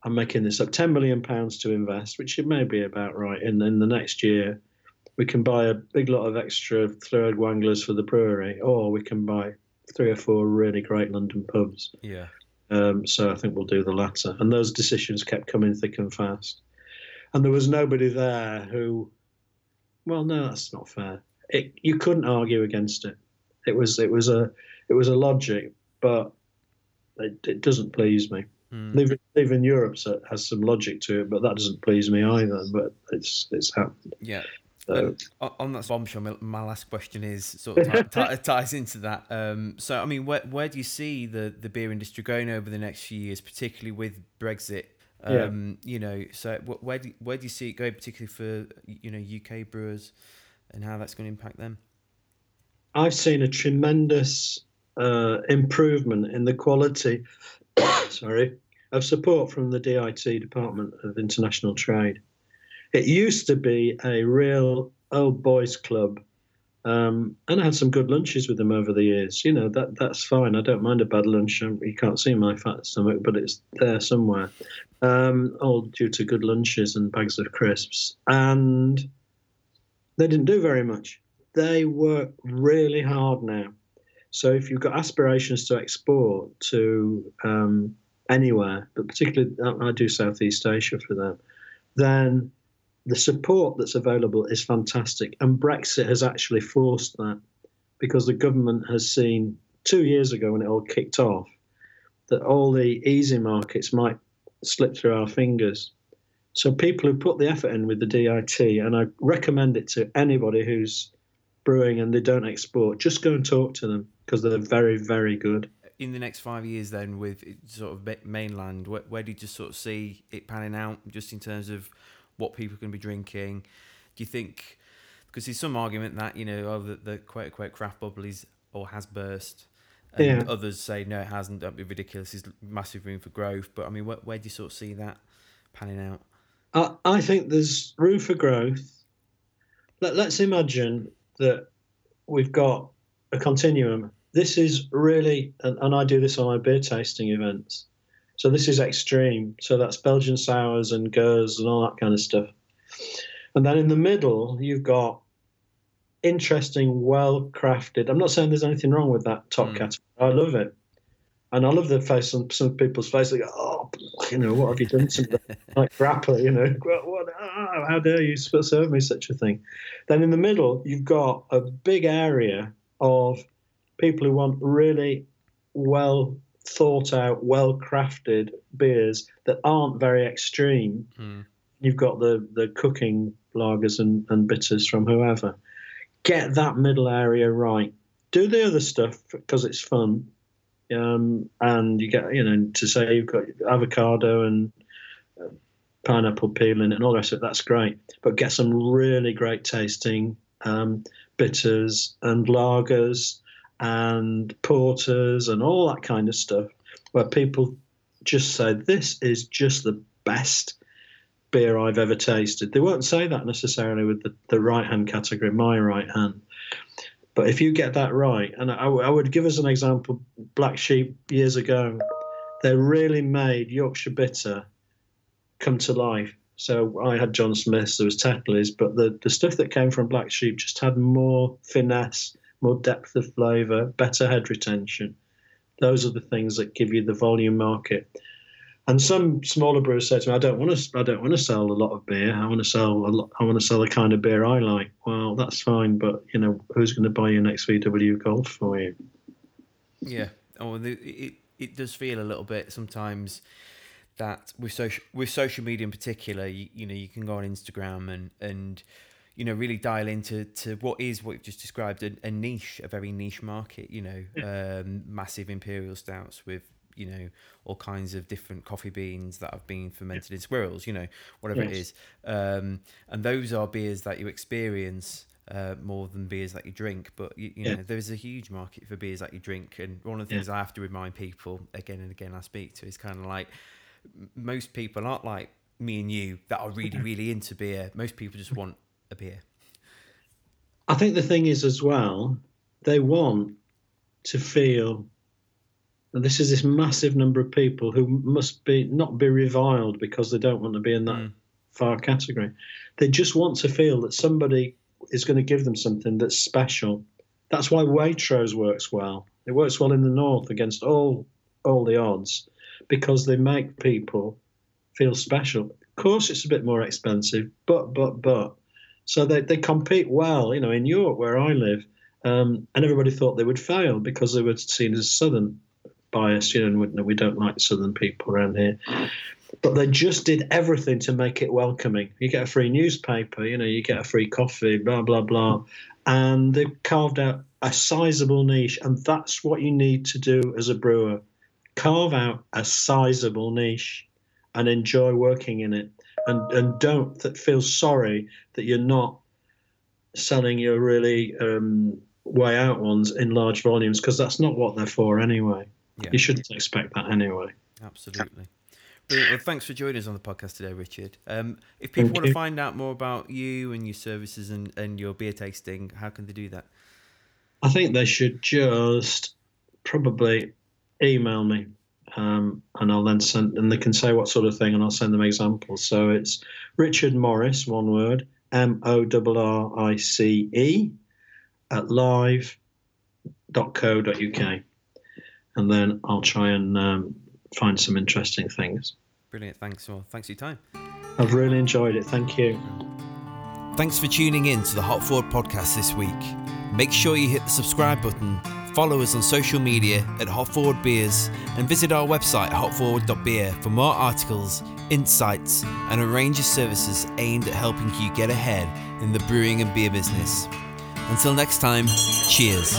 I'm making this up, ten million pounds to invest, which it may be about right, and then the next year we can buy a big lot of extra third wanglers for the brewery, or we can buy three or four really great London pubs. Yeah. Um, so I think we'll do the latter. And those decisions kept coming thick and fast. And there was nobody there who, well, no, that's not fair. It, you couldn't argue against it. It was it was a it was a logic, but it, it doesn't please me. Mm. Europe has some logic to it, but that doesn't please me either. But it's it's happened. Yeah. So, on that bombshell, my last question is sort of t- t- ties into that. Um, so, I mean, where where do you see the, the beer industry going over the next few years, particularly with Brexit? Um, yeah. You know, so where do where do you see it going, particularly for you know UK brewers, and how that's going to impact them? I've seen a tremendous uh, improvement in the quality, sorry, of support from the DIT Department of International Trade. It used to be a real old boys club, um, and I had some good lunches with them over the years. You know that that's fine. I don't mind a bad lunch. You can't see my fat stomach, but it's there somewhere. Um, all due to good lunches and bags of crisps, and they didn't do very much. They work really hard now. So if you've got aspirations to export to um, anywhere, but particularly I do Southeast Asia for them, then the support that's available is fantastic. And Brexit has actually forced that because the government has seen two years ago when it all kicked off that all the easy markets might slip through our fingers. So people who put the effort in with the DIT, and I recommend it to anybody who's brewing and they don't export, just go and talk to them because they're very, very good. In the next five years, then with sort of mainland, where, where do you just sort of see it panning out, just in terms of what people can be drinking. Do you think? Because there's some argument that you know, oh, the, the quote unquote craft bubble is or has burst, and yeah. others say no, it hasn't. Don't be ridiculous. There's massive room for growth. But I mean, where, where do you sort of see that panning out? I, I think there's room for growth. Let, let's imagine that we've got a continuum. This is really, and, and I do this on my beer tasting events. So this is extreme. So that's Belgian sours and Gueuze and all that kind of stuff. And then in the middle, you've got interesting, well crafted. I'm not saying there's anything wrong with that top mm. category. I love it. And I love the face on some people's face. They go, oh, you know, what have you done to me? like grappa, you know, what, oh, how dare you serve me such a thing? Then in the middle, you've got a big area of people who want really well thought out, well crafted beers that aren't very extreme. Mm. You've got the, the cooking lagers and, and bitters from whoever. Get that middle area right. Do the other stuff because it's fun. Um, and you get, you know, to say you've got avocado and uh, pineapple peeling and all the rest of it, that's great. But get some really great tasting um, bitters and lagers and porters and all that kind of stuff, where people just say, This is just the best beer I've ever tasted. They won't say that necessarily with the, the right hand category, my right hand. But if you get that right, and I, I would give us an example Black Sheep years ago, they really made Yorkshire Bitter come to life. So I had John Smith's, there was Tetley's, but the, the stuff that came from Black Sheep just had more finesse, more depth of flavour, better head retention. Those are the things that give you the volume market. And some smaller brewers say to me, "I don't want to. I don't want to sell a lot of beer. I want to sell a lot. I want to sell the kind of beer I like." Well, that's fine, but you know, who's going to buy your next VW Golf for you? Yeah. Oh, the, it it does feel a little bit sometimes that with social with social media in particular, you, you know, you can go on Instagram and and you know really dial into to what is what you've just described a, a niche, a very niche market. You know, yeah. um, massive imperial stouts with you know all kinds of different coffee beans that have been fermented in squirrels. You know, whatever yes. it is, um, and those are beers that you experience. Uh, more than beers that you drink, but you, you yeah. know there's a huge market for beers that you drink, and one of the things yeah. I have to remind people again and again I speak to is kind of like most people aren't like me and you that are really really into beer. Most people just want a beer. I think the thing is as well, they want to feel and this is this massive number of people who must be not be reviled because they don't want to be in that mm. far category. They just want to feel that somebody is going to give them something that's special. That's why Waitrose works well. It works well in the north against all all the odds because they make people feel special. Of course, it's a bit more expensive, but but but so they they compete well. You know, in York where I live, um, and everybody thought they would fail because they were seen as southern biased. You know, and we don't like southern people around here. But they just did everything to make it welcoming. You get a free newspaper, you know, you get a free coffee, blah blah blah, and they carved out a sizable niche, and that's what you need to do as a brewer carve out a sizable niche and enjoy working in it and and don't that feel sorry that you're not selling your really um, way out ones in large volumes because that's not what they're for anyway yeah. you shouldn't expect that anyway absolutely Well, thanks for joining us on the podcast today, Richard. Um, if people Thank want you. to find out more about you and your services and, and your beer tasting, how can they do that? I think they should just probably email me um, and I'll then send, and they can say what sort of thing, and I'll send them examples. So it's Richard Morrice, one word, M O R R I C E, at live.co.uk. And then I'll try and um, find some interesting things. Brilliant. Thanks. Well, thanks for your time. I've really enjoyed it. Thank you. Thanks for tuning in to the Hop Forward podcast this week. Make sure you hit the subscribe button Follow us on social media at Hop Forward Beers and visit our website hopforward.beer for more articles, insights, and a range of services aimed at helping you get ahead in the brewing and beer business. Until next time, cheers.